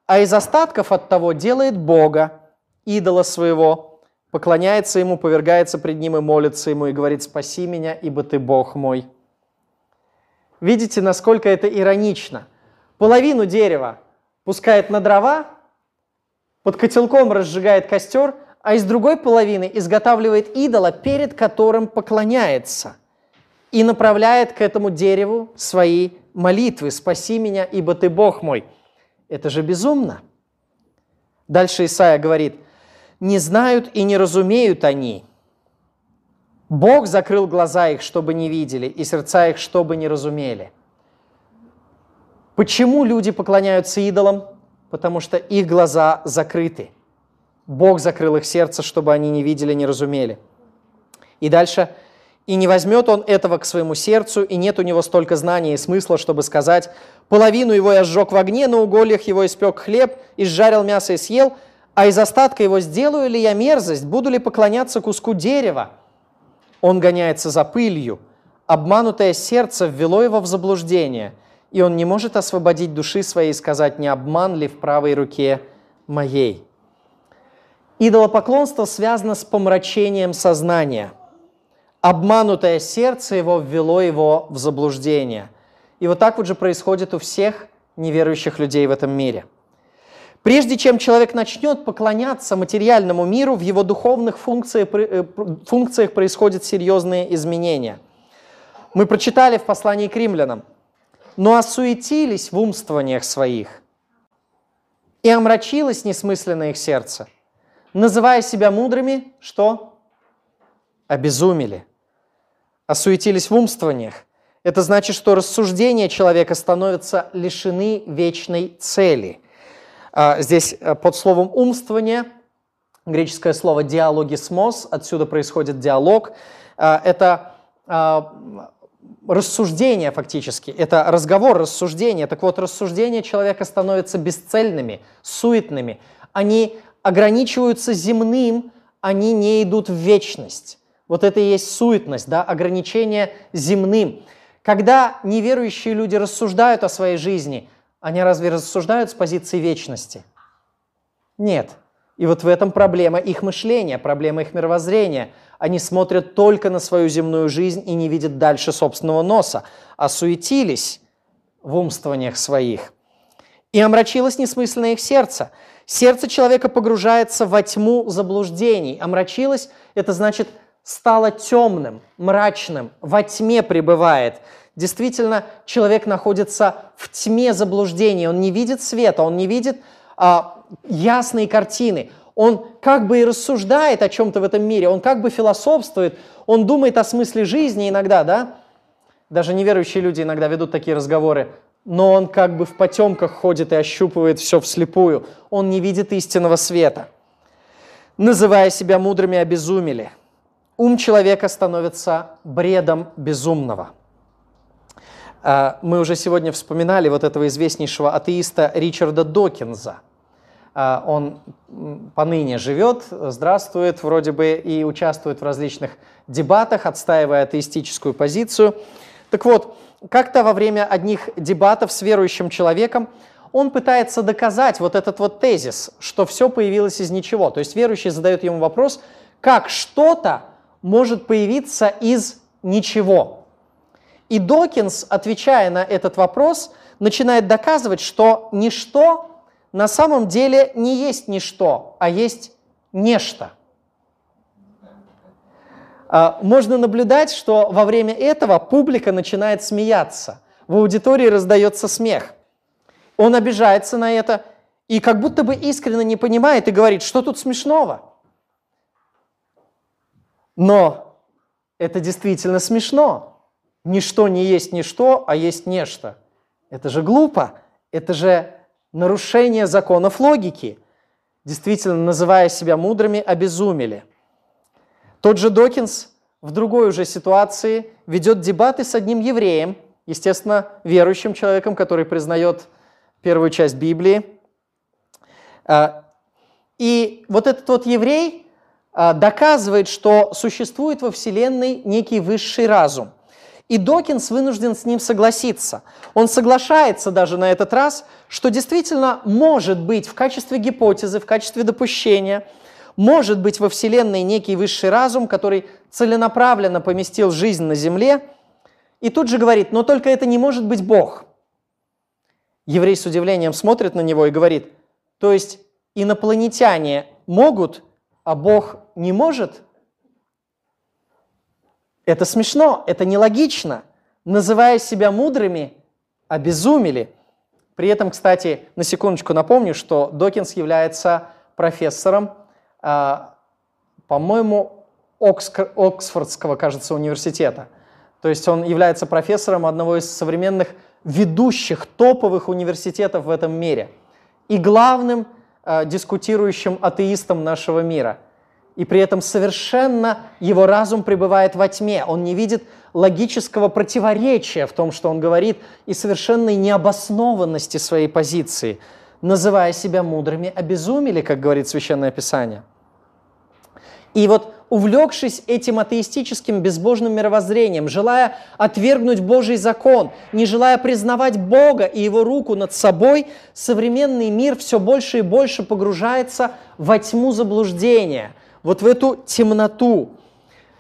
а из остатков от того делает Бога, идола своего, поклоняется ему, повергается пред ним и молится ему, и говорит, спаси меня, ибо ты Бог мой. Видите, насколько это иронично. Половину дерева пускает на дрова, под котелком разжигает костер, а из другой половины изготавливает идола, перед которым поклоняется, и направляет к этому дереву свои молитвы «Спаси меня, ибо ты Бог мой». Это же безумно. Дальше Исаия говорит, не знают и не разумеют они. Бог закрыл глаза их, чтобы не видели, и сердца их, чтобы не разумели. Почему люди поклоняются идолам? Потому что их глаза закрыты. Бог закрыл их сердце, чтобы они не видели, не разумели. И дальше. «И не возьмет он этого к своему сердцу, и нет у него столько знаний и смысла, чтобы сказать, половину его я сжег в огне, на угольях его испек хлеб, изжарил мясо и съел, а из остатка его сделаю ли я мерзость, буду ли поклоняться куску дерева? Он гоняется за пылью, обманутое сердце ввело его в заблуждение, и он не может освободить души своей и сказать, не обман ли в правой руке моей. Идолопоклонство связано с помрачением сознания. Обманутое сердце его ввело его в заблуждение. И вот так вот же происходит у всех неверующих людей в этом мире – Прежде чем человек начнет поклоняться материальному миру, в его духовных функциях, э, функциях происходят серьезные изменения. Мы прочитали в послании к римлянам, но осуетились в умствованиях своих, и омрачилось несмысленное их сердце, называя себя мудрыми, что? Обезумели. Осуетились в умствованиях. Это значит, что рассуждения человека становятся лишены вечной цели – а, здесь э, под словом «умствование» греческое слово «диалогисмос», отсюда происходит диалог. А, это а, рассуждение фактически, это разговор, рассуждение. Так вот, рассуждения человека становятся бесцельными, суетными. Они ограничиваются земным, они не идут в вечность. Вот это и есть суетность, да, ограничение земным. Когда неверующие люди рассуждают о своей жизни, они разве рассуждают с позиции вечности? Нет. И вот в этом проблема их мышления, проблема их мировоззрения. Они смотрят только на свою земную жизнь и не видят дальше собственного носа, а суетились в умствованиях своих. И омрачилось несмысленное их сердце. Сердце человека погружается во тьму заблуждений. Омрачилось – это значит стало темным, мрачным, во тьме пребывает – Действительно, человек находится в тьме заблуждений, он не видит света, он не видит а, ясные картины. Он как бы и рассуждает о чем-то в этом мире, он как бы философствует, он думает о смысле жизни иногда, да? Даже неверующие люди иногда ведут такие разговоры, но он как бы в потемках ходит и ощупывает все вслепую. Он не видит истинного света. Называя себя мудрыми, обезумели. Ум человека становится бредом безумного – а, мы уже сегодня вспоминали вот этого известнейшего атеиста Ричарда Докинза. а, он поныне живет, здравствует вроде бы и участвует в различных дебатах, отстаивая атеистическую позицию. Так вот, как-то во время одних дебатов с верующим человеком он пытается доказать вот этот вот тезис, что все появилось из ничего. То есть верующий задает ему вопрос, как что-то может появиться из ничего. И Докинс, отвечая на этот вопрос, начинает доказывать, что ничто на самом деле не есть ничто, а есть нечто. А, можно наблюдать, что во время этого публика начинает смеяться. В аудитории раздается смех. Он обижается на это и как будто бы искренне не понимает и говорит, что тут смешного. Но это действительно смешно. Ничто не есть ничто, а есть нечто. Это же глупо. Это же нарушение законов логики, действительно, называя себя мудрыми, обезумели. Тот же Докинс в другой уже ситуации ведет дебаты с одним евреем, естественно, верующим человеком, который признает первую часть Библии. А, и вот этот вот еврей доказывает, что существует во Вселенной некий высший разум – и Докинс вынужден с ним согласиться. Он соглашается даже на этот раз, что действительно может быть в качестве гипотезы, в качестве допущения, может быть во Вселенной некий высший разум, который целенаправленно поместил жизнь на Земле, и тут же говорит, но только это не может быть Бог. Еврей с удивлением смотрит на него и говорит, то есть инопланетяне могут, а Бог не может – это смешно, это нелогично. Называя себя мудрыми, обезумели. При этом, кстати, на секундочку напомню, что Докинс является профессором, э, по-моему, Окск- Оксфордского, кажется, университета. То есть он является профессором одного из современных ведущих топовых университетов в этом мире и главным э, дискутирующим атеистом нашего мира – и при этом совершенно его разум пребывает во тьме. Он не видит логического противоречия в том, что он говорит, и совершенной необоснованности своей позиции, называя себя мудрыми, обезумели, как говорит Священное Писание. И вот увлекшись этим атеистическим безбожным мировоззрением, желая отвергнуть Божий закон, не желая признавать Бога и Его руку над собой, современный мир все больше и больше погружается во тьму заблуждения – вот в эту темноту.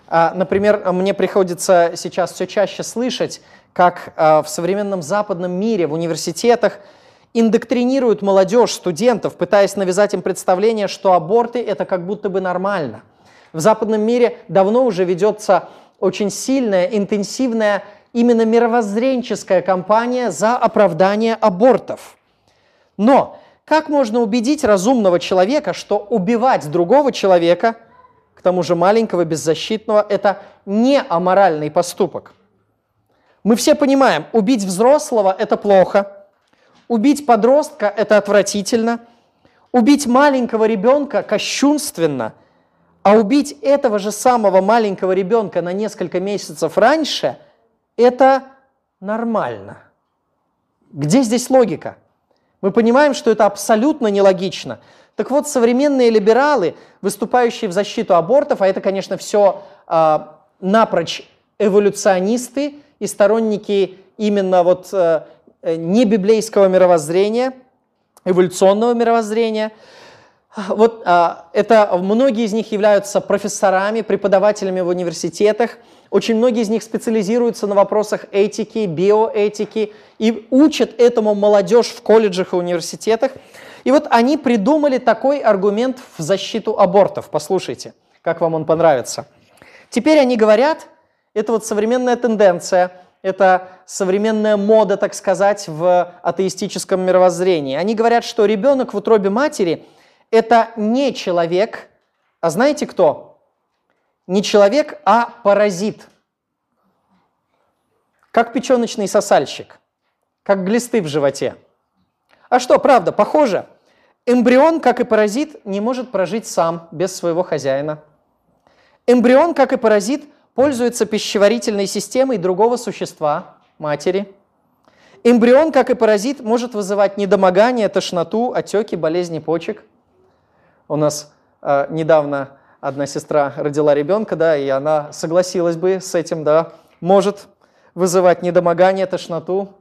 А, например, мне приходится сейчас все чаще слышать, как а, в современном западном мире, в университетах индоктринируют молодежь, студентов, пытаясь навязать им представление, что аборты – это как будто бы нормально. В западном мире давно уже ведется очень сильная, интенсивная именно мировоззренческая кампания за оправдание абортов. Но как можно убедить разумного человека, что убивать другого человека, к тому же маленького, беззащитного, это не аморальный поступок? Мы все понимаем, убить взрослого – это плохо, убить подростка – это отвратительно, убить маленького ребенка – кощунственно, а убить этого же самого маленького ребенка на несколько месяцев раньше – это нормально. Где здесь логика? Мы понимаем, что это абсолютно нелогично. Так вот, современные либералы, выступающие в защиту абортов, а это, конечно, все э, напрочь эволюционисты и сторонники именно вот э, не библейского мировоззрения, эволюционного мировоззрения. Вот э, это многие из них являются профессорами, преподавателями в университетах, очень многие из них специализируются на вопросах этики, биоэтики и учат этому молодежь в колледжах и университетах. И вот они придумали такой аргумент в защиту абортов. Послушайте, как вам он понравится. Теперь они говорят, это вот современная тенденция, это современная мода, так сказать, в атеистическом мировоззрении. Они говорят, что ребенок в утробе матери – это не человек, а знаете кто? не человек, а паразит. Как печеночный сосальщик, как глисты в животе. А что, правда, похоже? Эмбрион, как и паразит, не может прожить сам, без своего хозяина. Эмбрион, как и паразит, пользуется пищеварительной системой другого существа, матери. Эмбрион, как и паразит, может вызывать недомогание, тошноту, отеки, болезни почек. У нас э, недавно одна сестра родила ребенка, да, и она согласилась бы с этим, да, может вызывать недомогание, тошноту,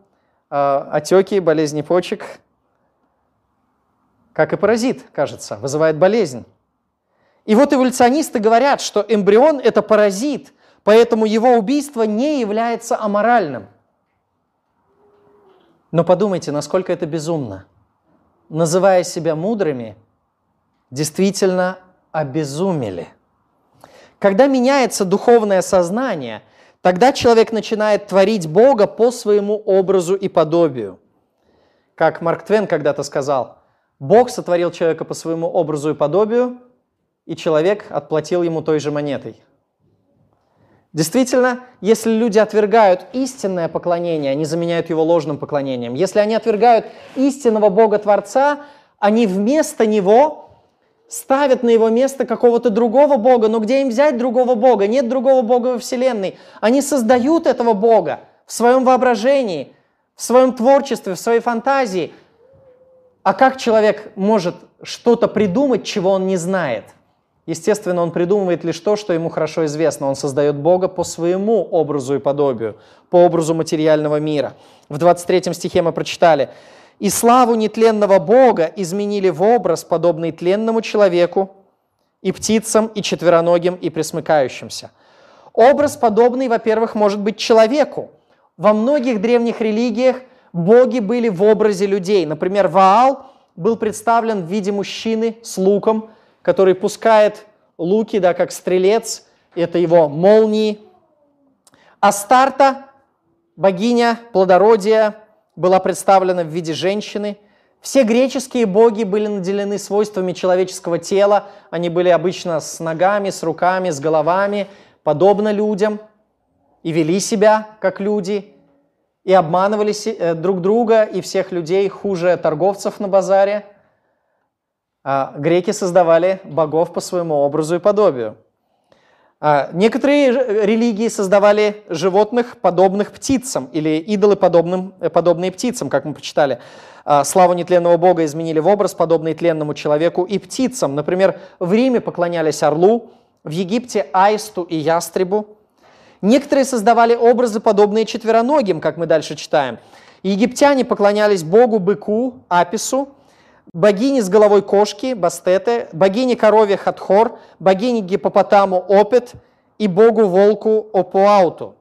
э, отеки, болезни почек, как и паразит, кажется, вызывает болезнь. И вот эволюционисты говорят, что эмбрион – это паразит, поэтому его убийство не является аморальным. Но подумайте, насколько это безумно. Называя себя мудрыми, действительно обезумели. Когда меняется духовное сознание, тогда человек начинает творить Бога по своему образу и подобию. Как Марк Твен когда-то сказал, Бог сотворил человека по своему образу и подобию, и человек отплатил ему той же монетой – Действительно, если люди отвергают истинное поклонение, они заменяют его ложным поклонением. Если они отвергают истинного Бога-творца, они вместо него ставят на его место какого-то другого Бога. Но где им взять другого Бога? Нет другого Бога во Вселенной. Они создают этого Бога в своем воображении, в своем творчестве, в своей фантазии. А как человек может что-то придумать, чего он не знает – Естественно, он придумывает лишь то, что ему хорошо известно. Он создает Бога по своему образу и подобию, по образу материального мира. В 23 стихе мы прочитали, «И славу нетленного Бога изменили в образ, подобный тленному человеку, и птицам, и четвероногим, и пресмыкающимся». Образ подобный, во-первых, может быть человеку. Во многих древних религиях боги были в образе людей. Например, Ваал был представлен в виде мужчины с луком – который пускает луки, да, как стрелец, это его молнии. Астарта, богиня плодородия, была представлена в виде женщины. Все греческие боги были наделены свойствами человеческого тела. Они были обычно с ногами, с руками, с головами, подобно людям, и вели себя как люди, и обманывали э, друг друга и всех людей хуже торговцев на базаре – а, греки создавали богов по своему образу и подобию. А, некоторые религии создавали животных, подобных птицам, или идолы, подобным, э, подобные птицам, как мы прочитали. А, славу нетленного бога изменили в образ, подобный тленному человеку и птицам. Например, в Риме поклонялись орлу, в Египте – аисту и ястребу. Некоторые создавали образы, подобные четвероногим, как мы дальше читаем. Египтяне поклонялись богу быку, апису, богини с головой кошки, Бастете, богини корове Хатхор, богини гипопотаму Опет и богу волку Опуауту.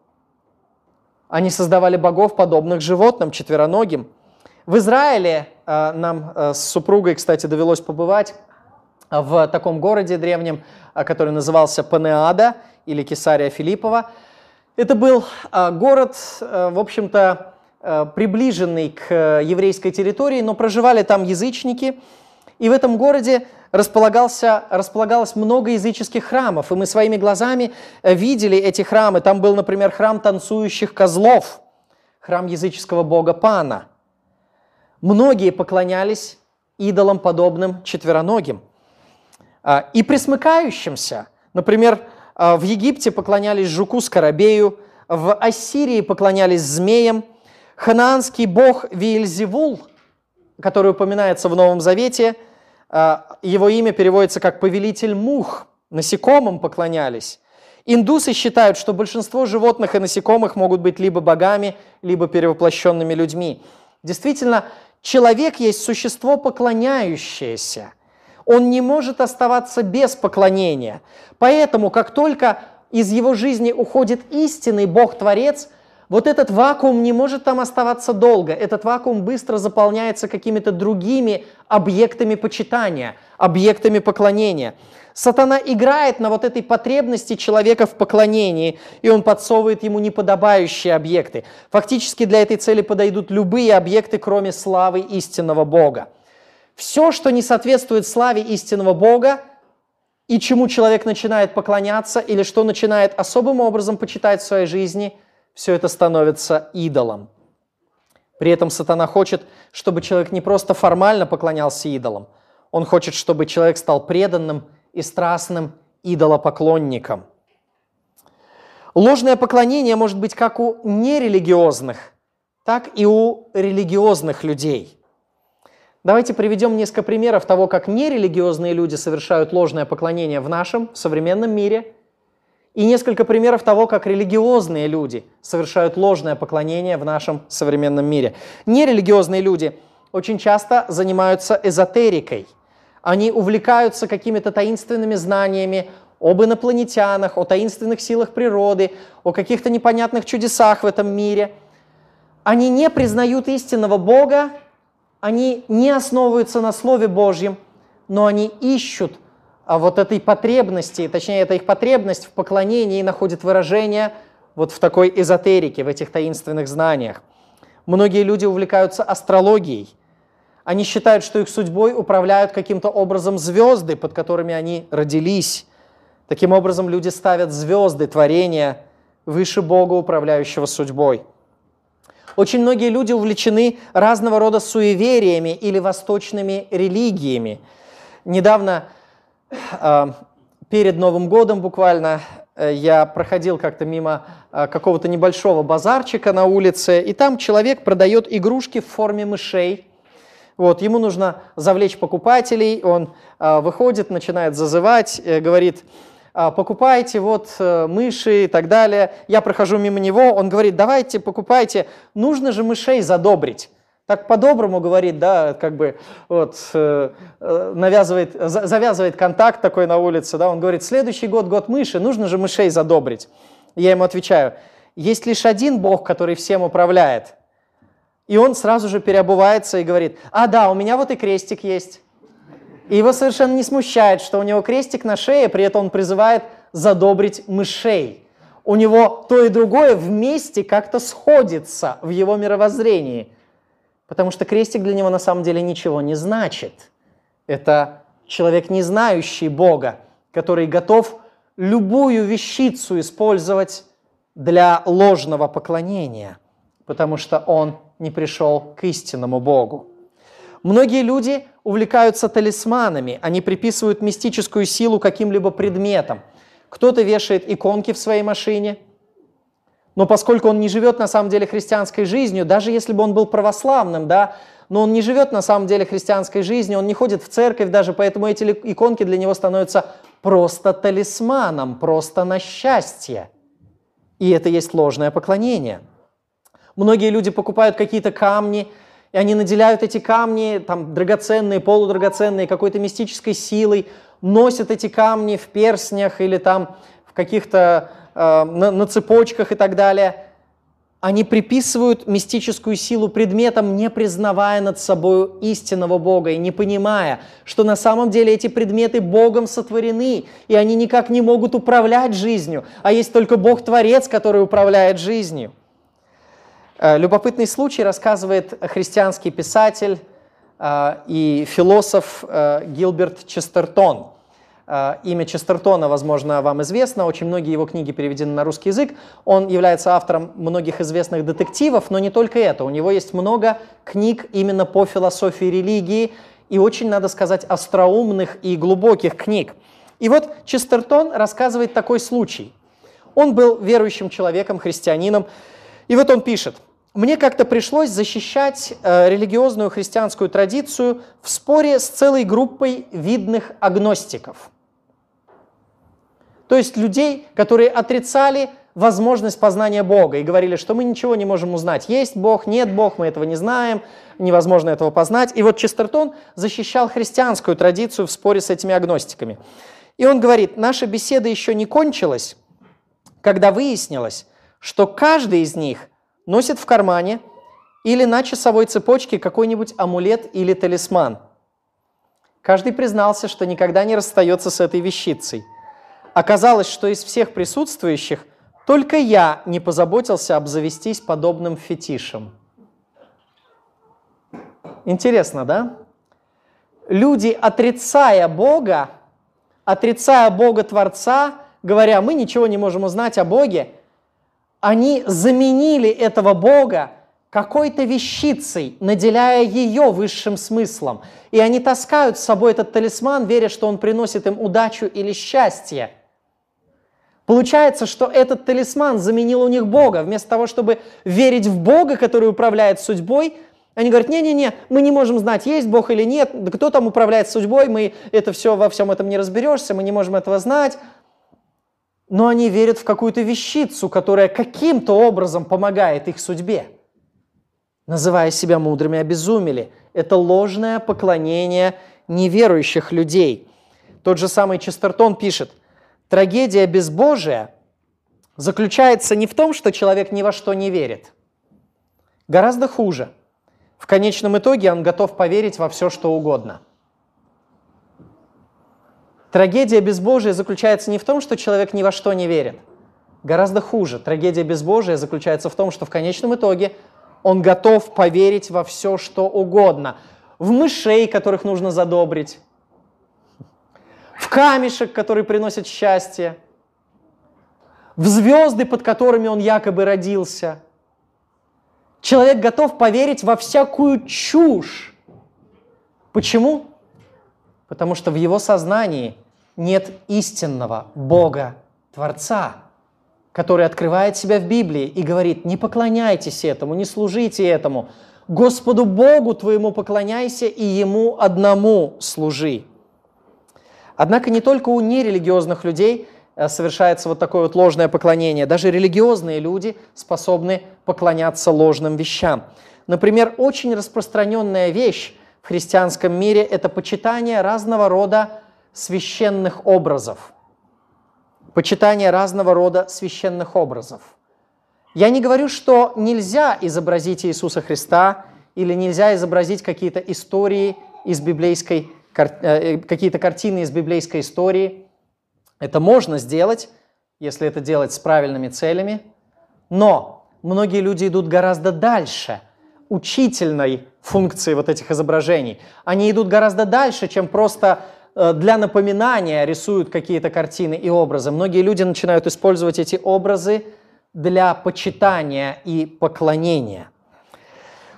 Они создавали богов, подобных животным, четвероногим. В Израиле э, нам э, с супругой, кстати, довелось побывать в таком городе древнем, э, который назывался Панеада или Кесария Филиппова. Это был город, в общем-то, Э, приближенный к э, еврейской территории, но проживали там язычники. И в этом городе располагался, располагалось много языческих храмов, и мы своими глазами э, видели эти храмы. Там был, например, храм танцующих козлов, храм языческого бога Пана. Многие поклонялись идолам, подобным четвероногим. А, и присмыкающимся. Например, в Египте поклонялись жуку-скоробею, в Ассирии поклонялись змеям – Ханаанский бог Виельзевул, который упоминается в Новом Завете, а, его имя переводится как «повелитель мух», насекомым поклонялись. Индусы считают, что большинство животных и насекомых могут быть либо богами, либо перевоплощенными людьми. Действительно, человек есть существо поклоняющееся. Он не может оставаться без поклонения. Поэтому, как только из его жизни уходит истинный Бог-творец – вот этот вакуум не может там оставаться долго. Этот вакуум быстро заполняется какими-то другими объектами почитания, объектами поклонения. Сатана играет на вот этой потребности человека в поклонении, и он подсовывает ему неподобающие объекты. Фактически для этой цели подойдут любые объекты, кроме славы истинного Бога. Все, что не соответствует славе истинного Бога, и чему человек начинает поклоняться, или что начинает особым образом почитать в своей жизни – все это становится идолом. При этом сатана хочет, чтобы человек не просто формально поклонялся идолам, он хочет, чтобы человек стал преданным и страстным идолопоклонником. Ложное поклонение может быть как у нерелигиозных, так и у религиозных людей. Давайте приведем несколько примеров того, как нерелигиозные люди совершают ложное поклонение в нашем современном мире, и несколько примеров того, как религиозные люди совершают ложное поклонение в нашем современном мире. Нерелигиозные люди очень часто занимаются эзотерикой. Они увлекаются какими-то таинственными знаниями об инопланетянах, о таинственных силах природы, о каких-то непонятных чудесах в этом мире – они не признают истинного Бога, они не основываются на Слове Божьем, но они ищут вот этой потребности, точнее, это их потребность в поклонении находит выражение вот в такой эзотерике, в этих таинственных знаниях. Многие люди увлекаются астрологией. Они считают, что их судьбой управляют каким-то образом звезды, под которыми они родились. Таким образом, люди ставят звезды, творения, выше Бога, управляющего судьбой. Очень многие люди увлечены разного рода суевериями или восточными религиями. Недавно, а, перед Новым годом буквально, э, я проходил как-то мимо а, какого-то небольшого базарчика на улице, и там человек продает игрушки в форме мышей. Вот, ему нужно завлечь покупателей, он а, выходит, начинает зазывать, э, говорит, а, покупайте вот э, мыши и так далее. Я прохожу мимо него, он говорит, давайте покупайте, нужно же мышей задобрить. Так по-доброму говорит, да, как бы вот э, э, навязывает, завязывает контакт такой на улице, да, он говорит, следующий год год мыши, нужно же мышей задобрить. Я ему отвечаю, есть лишь один Бог, который всем управляет. И он сразу же переобувается и говорит, а да, у меня вот и крестик есть. И его совершенно не смущает, что у него крестик на шее, при этом он призывает задобрить мышей. У него то и другое вместе как-то сходится в его мировоззрении. Потому что крестик для него на самом деле ничего не значит. Это человек, не знающий Бога, который готов любую вещицу использовать для ложного поклонения, потому что он не пришел к истинному Богу. Многие люди увлекаются талисманами, они приписывают мистическую силу каким-либо предметам. Кто-то вешает иконки в своей машине, но поскольку он не живет на самом деле христианской жизнью, даже если бы он был православным, да, но он не живет на самом деле христианской жизнью, он не ходит в церковь даже, поэтому эти иконки для него становятся просто талисманом, просто на счастье. И это есть ложное поклонение. Многие люди покупают какие-то камни, и они наделяют эти камни, там, драгоценные, полудрагоценные, какой-то мистической силой, носят эти камни в перстнях или там в каких-то, э, на, на цепочках и так далее. Они приписывают мистическую силу предметам, не признавая над собой истинного Бога и не понимая, что на самом деле эти предметы Богом сотворены, и они никак не могут управлять жизнью, а есть только Бог-творец, который управляет жизнью. Э, любопытный случай рассказывает христианский писатель э, и философ Гилберт Честертон. Имя Честертона, возможно, вам известно, очень многие его книги переведены на русский язык. Он является автором многих известных детективов, но не только это. У него есть много книг именно по философии религии и очень, надо сказать, остроумных и глубоких книг. И вот Честертон рассказывает такой случай. Он был верующим человеком, христианином, и вот он пишет – мне как-то пришлось защищать э, религиозную христианскую традицию в споре с целой группой видных агностиков. То есть людей, которые отрицали возможность познания Бога и говорили, что мы ничего не можем узнать. Есть Бог, нет Бог, мы этого не знаем, невозможно этого познать. И вот Честертон защищал христианскую традицию в споре с этими агностиками. И он говорит, наша беседа еще не кончилась, когда выяснилось, что каждый из них носит в кармане или на часовой цепочке какой-нибудь амулет или талисман. Каждый признался, что никогда не расстается с этой вещицей. Оказалось, что из всех присутствующих только я не позаботился обзавестись подобным фетишем. Интересно, да? Люди, отрицая Бога, отрицая Бога Творца, говоря, мы ничего не можем узнать о Боге, они заменили этого Бога какой-то вещицей, наделяя ее высшим смыслом. И они таскают с собой этот талисман, веря, что он приносит им удачу или счастье. Получается, что этот талисман заменил у них Бога. Вместо того, чтобы верить в Бога, который управляет судьбой, они говорят, не-не-не, мы не можем знать, есть Бог или нет, кто там управляет судьбой, мы это все, во всем этом не разберешься, мы не можем этого знать. Но они верят в какую-то вещицу, которая каким-то образом помогает их судьбе. Называя себя мудрыми, обезумели. Это ложное поклонение неверующих людей. Тот же самый Честертон пишет, трагедия безбожия заключается не в том, что человек ни во что не верит. Гораздо хуже – в конечном итоге он готов поверить во все, что угодно. Трагедия безбожия заключается не в том, что человек ни во что не верит. Гораздо хуже. Трагедия безбожия заключается в том, что в конечном итоге он готов поверить во все, что угодно. В мышей, которых нужно задобрить, в камешек, который приносит счастье, в звезды, под которыми он якобы родился – Человек готов поверить во всякую чушь. Почему? Потому что в его сознании нет истинного Бога, Творца, который открывает себя в Библии и говорит, не поклоняйтесь этому, не служите этому. Господу Богу твоему поклоняйся и Ему одному служи. Однако не только у нерелигиозных людей – Э, совершается вот такое вот ложное поклонение. Даже религиозные люди способны поклоняться ложным вещам. Например, очень распространенная вещь в христианском мире – это почитание разного рода священных образов. Почитание разного рода священных образов. Я не говорю, что нельзя изобразить Иисуса Христа или нельзя изобразить какие-то истории из библейской, э, какие-то картины из библейской истории – это можно сделать, если это делать с правильными целями, но многие люди идут гораздо дальше учительной функции вот этих изображений. Они идут гораздо дальше, чем просто э, для напоминания рисуют какие-то картины и образы. Многие люди начинают использовать эти образы для почитания и поклонения.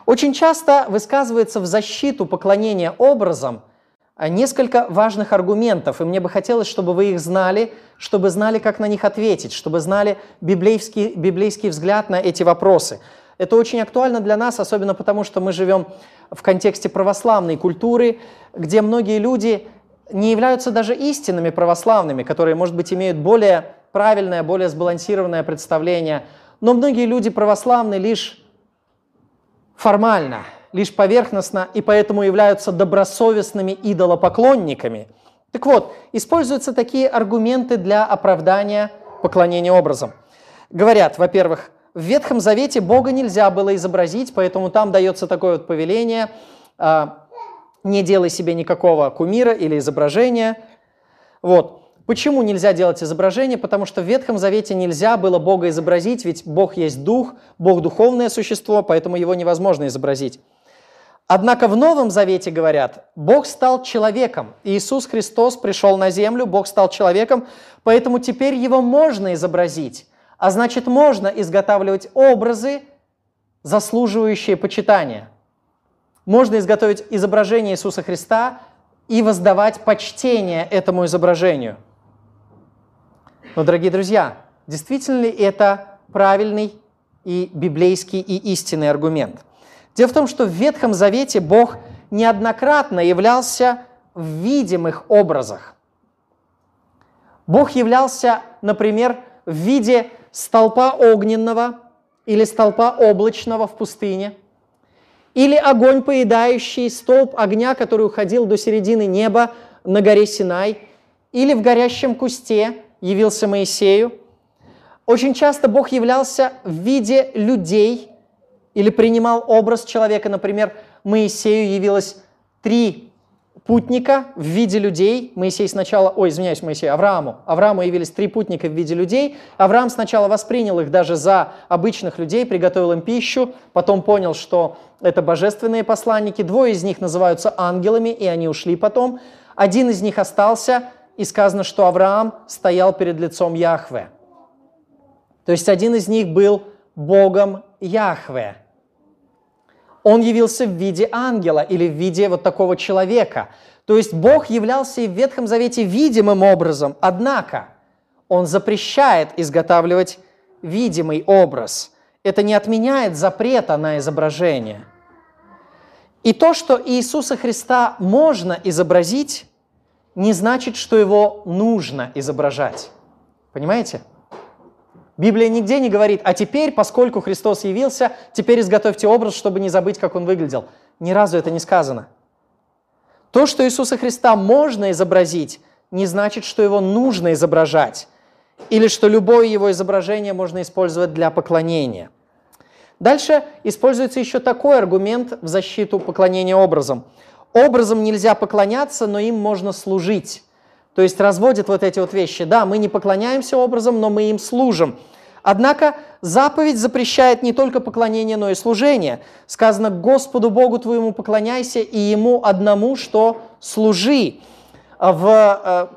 Очень часто высказывается в защиту поклонения образом – а несколько важных аргументов, и мне бы хотелось, чтобы вы их знали, чтобы знали, как на них ответить, чтобы знали библейский, библейский взгляд на эти вопросы. Это очень актуально для нас, особенно потому, что мы живем в контексте православной культуры, где многие люди не являются даже истинными православными, которые, может быть, имеют более правильное, более сбалансированное представление. Но многие люди православны лишь формально – лишь поверхностно и поэтому являются добросовестными идолопоклонниками. Так вот, используются такие аргументы для оправдания поклонения образом. Говорят, во-первых, в Ветхом Завете Бога нельзя было изобразить, поэтому там дается такое вот повеление а, «не делай себе никакого кумира или изображения». Вот. Почему нельзя делать изображение? Потому что в Ветхом Завете нельзя было Бога изобразить, ведь Бог есть Дух, Бог – духовное существо, поэтому его невозможно изобразить. Однако в Новом Завете говорят, Бог стал человеком. Иисус Христос пришел на землю, Бог стал человеком, поэтому теперь его можно изобразить. А значит, можно изготавливать образы, заслуживающие почитания. Можно изготовить изображение Иисуса Христа и воздавать почтение этому изображению. Но, дорогие друзья, действительно ли это правильный и библейский и истинный аргумент – Дело в том, что в Ветхом Завете Бог неоднократно являлся в видимых образах. Бог являлся, например, в виде столпа огненного или столпа облачного в пустыне, или огонь поедающий, столб огня, который уходил до середины неба на горе Синай, или в горящем кусте явился Моисею. Очень часто Бог являлся в виде людей – или принимал образ человека, например, Моисею явилось три путника в виде людей. Моисей сначала, ой, извиняюсь, Моисей, Аврааму. Аврааму явились три путника в виде людей. Авраам сначала воспринял их даже за обычных людей, приготовил им пищу, потом понял, что это божественные посланники. Двое из них называются ангелами, и они ушли потом. Один из них остался, и сказано, что Авраам стоял перед лицом Яхве. То есть один из них был Богом Яхве он явился в виде ангела или в виде вот такого человека. То есть Бог являлся и в Ветхом Завете видимым образом, однако Он запрещает изготавливать видимый образ. Это не отменяет запрета на изображение. И то, что Иисуса Христа можно изобразить, не значит, что его нужно изображать. Понимаете? Библия нигде не говорит, а теперь, поскольку Христос явился, теперь изготовьте образ, чтобы не забыть, как он выглядел. Ни разу это не сказано. То, что Иисуса Христа можно изобразить, не значит, что его нужно изображать, или что любое его изображение можно использовать для поклонения. Дальше используется еще такой аргумент в защиту поклонения образом. Образом нельзя поклоняться, но им можно служить. То есть разводят вот эти вот вещи. Да, мы не поклоняемся образом, но мы им служим. Однако заповедь запрещает не только поклонение, но и служение. Сказано, Господу Богу твоему поклоняйся и Ему одному, что служи. В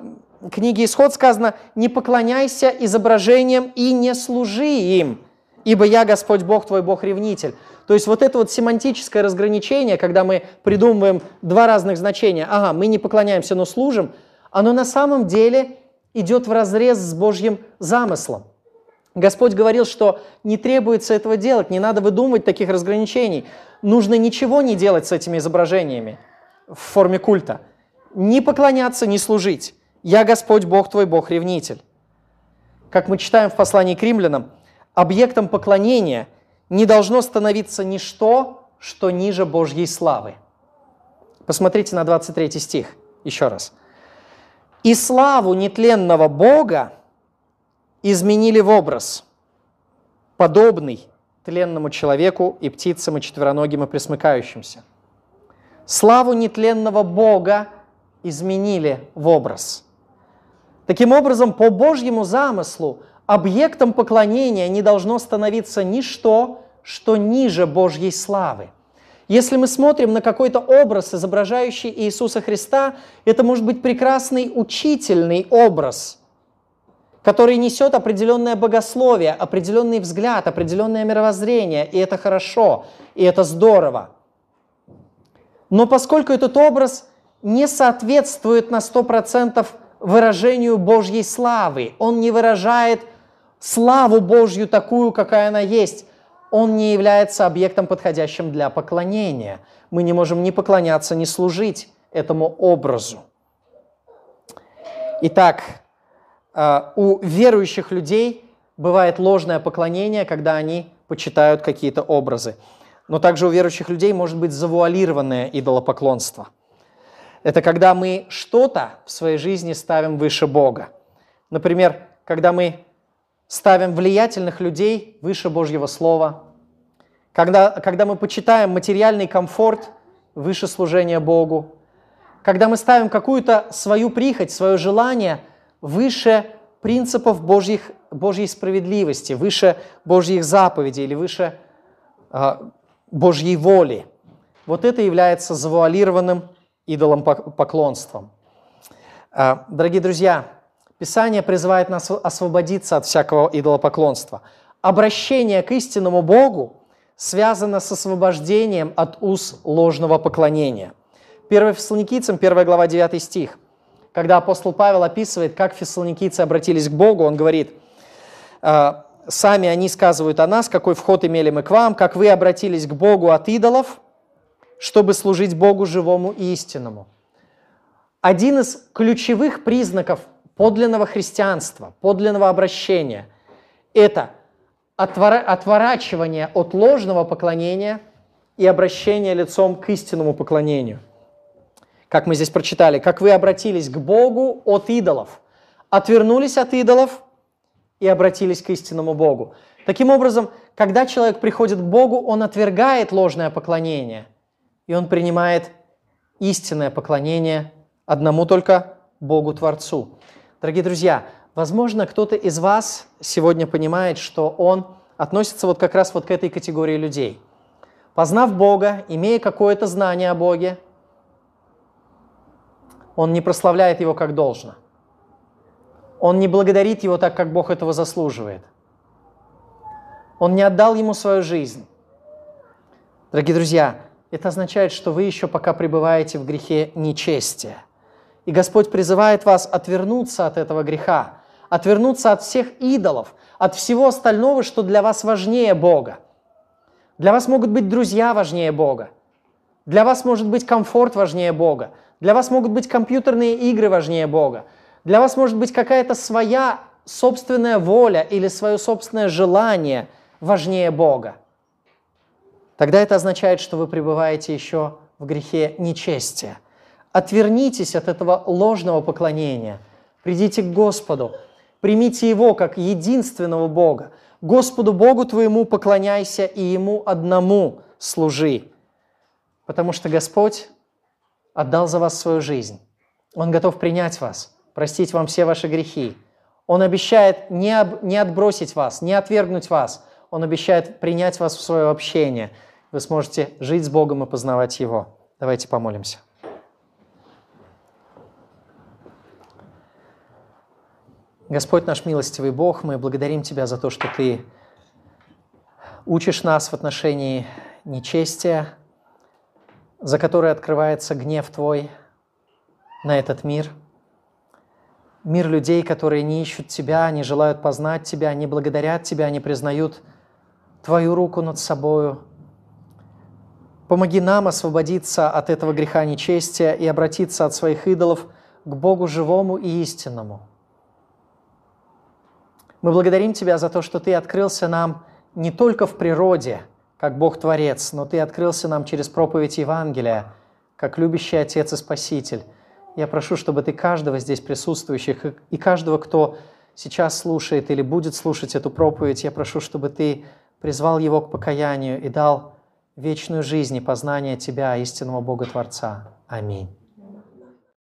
э, книге Исход сказано, не поклоняйся изображениям и не служи им, ибо я Господь Бог твой, Бог-ревнитель. То есть вот это вот семантическое разграничение, когда мы придумываем два разных значения, ага, мы не поклоняемся, но служим, оно на самом деле идет в разрез с Божьим замыслом. Господь говорил, что не требуется этого делать, не надо выдумывать таких разграничений. Нужно ничего не делать с этими изображениями в форме культа. Не поклоняться, не служить. «Я Господь Бог твой, Бог-ревнитель». Как мы читаем в послании к римлянам, объектом поклонения не должно становиться ничто, что ниже Божьей славы. Посмотрите на 23 стих еще раз. «И славу нетленного Бога изменили в образ, подобный тленному человеку и птицам, и четвероногим, и пресмыкающимся. Славу нетленного Бога изменили в образ. Таким образом, по Божьему замыслу объектом поклонения не должно становиться ничто, что ниже Божьей славы. Если мы смотрим на какой-то образ, изображающий Иисуса Христа, это может быть прекрасный учительный образ – который несет определенное богословие, определенный взгляд, определенное мировоззрение, и это хорошо, и это здорово. Но поскольку этот образ не соответствует на 100% выражению Божьей славы, он не выражает славу Божью такую, какая она есть, он не является объектом, подходящим для поклонения. Мы не можем ни поклоняться, ни служить этому образу. Итак, а, у верующих людей бывает ложное поклонение, когда они почитают какие-то образы. Но также у верующих людей может быть завуалированное идолопоклонство. Это когда мы что-то в своей жизни ставим выше Бога. Например, когда мы ставим влиятельных людей выше Божьего Слова, когда, когда мы почитаем материальный комфорт выше служения Богу, когда мы ставим какую-то свою прихоть, свое желание – выше принципов Божьих, Божьей справедливости, выше Божьих заповедей или выше э, Божьей воли. Вот это является завуалированным идолом поклонством. Э, дорогие друзья, Писание призывает нас освободиться от всякого идолопоклонства. Обращение к истинному Богу связано с освобождением от уз ложного поклонения. 1 Фессалоникийцам, 1 глава, 9 стих – когда апостол Павел описывает, как фессалоникийцы обратились к Богу, он говорит, «А, «Сами они сказывают о нас, какой вход имели мы к вам, как вы обратились к Богу от идолов, чтобы служить Богу живому и истинному». Один из ключевых признаков подлинного христианства, подлинного обращения – это отворачивание от ложного поклонения и обращение лицом к истинному поклонению как мы здесь прочитали, как вы обратились к Богу от идолов, отвернулись от идолов и обратились к истинному Богу. Таким образом, когда человек приходит к Богу, он отвергает ложное поклонение, и он принимает истинное поклонение одному только Богу Творцу. Дорогие друзья, возможно, кто-то из вас сегодня понимает, что он относится вот как раз вот к этой категории людей. Познав Бога, имея какое-то знание о Боге, он не прославляет его как должно. Он не благодарит его так, как Бог этого заслуживает. Он не отдал ему свою жизнь. Дорогие друзья, это означает, что вы еще пока пребываете в грехе нечестия. И Господь призывает вас отвернуться от этого греха, отвернуться от всех идолов, от всего остального, что для вас важнее Бога. Для вас могут быть друзья важнее Бога. Для вас может быть комфорт важнее Бога. Для вас могут быть компьютерные игры важнее Бога. Для вас может быть какая-то своя собственная воля или свое собственное желание важнее Бога. Тогда это означает, что вы пребываете еще в грехе нечестия. Отвернитесь от этого ложного поклонения. Придите к Господу. Примите Его как единственного Бога. Господу Богу твоему поклоняйся и Ему одному служи. Потому что Господь отдал за вас свою жизнь. Он готов принять вас, простить вам все ваши грехи. Он обещает не, об, не отбросить вас, не отвергнуть вас. Он обещает принять вас в свое общение. Вы сможете жить с Богом и познавать Его. Давайте помолимся. Господь наш милостивый Бог, мы благодарим Тебя за то, что Ты учишь нас в отношении нечестия, за которое открывается гнев Твой на этот мир. Мир людей, которые не ищут Тебя, не желают познать Тебя, не благодарят Тебя, не признают Твою руку над собою. Помоги нам освободиться от этого греха нечестия и обратиться от своих идолов к Богу живому и истинному – мы благодарим Тебя за то, что Ты открылся нам не только в природе, как Бог-творец, но Ты открылся нам через проповедь Евангелия, как любящий Отец и Спаситель. Я прошу, чтобы Ты каждого здесь присутствующих и каждого, кто сейчас слушает или будет слушать эту проповедь, я прошу, чтобы Ты призвал его к покаянию и дал вечную жизнь и познание Тебя, истинного Бога-творца. Аминь.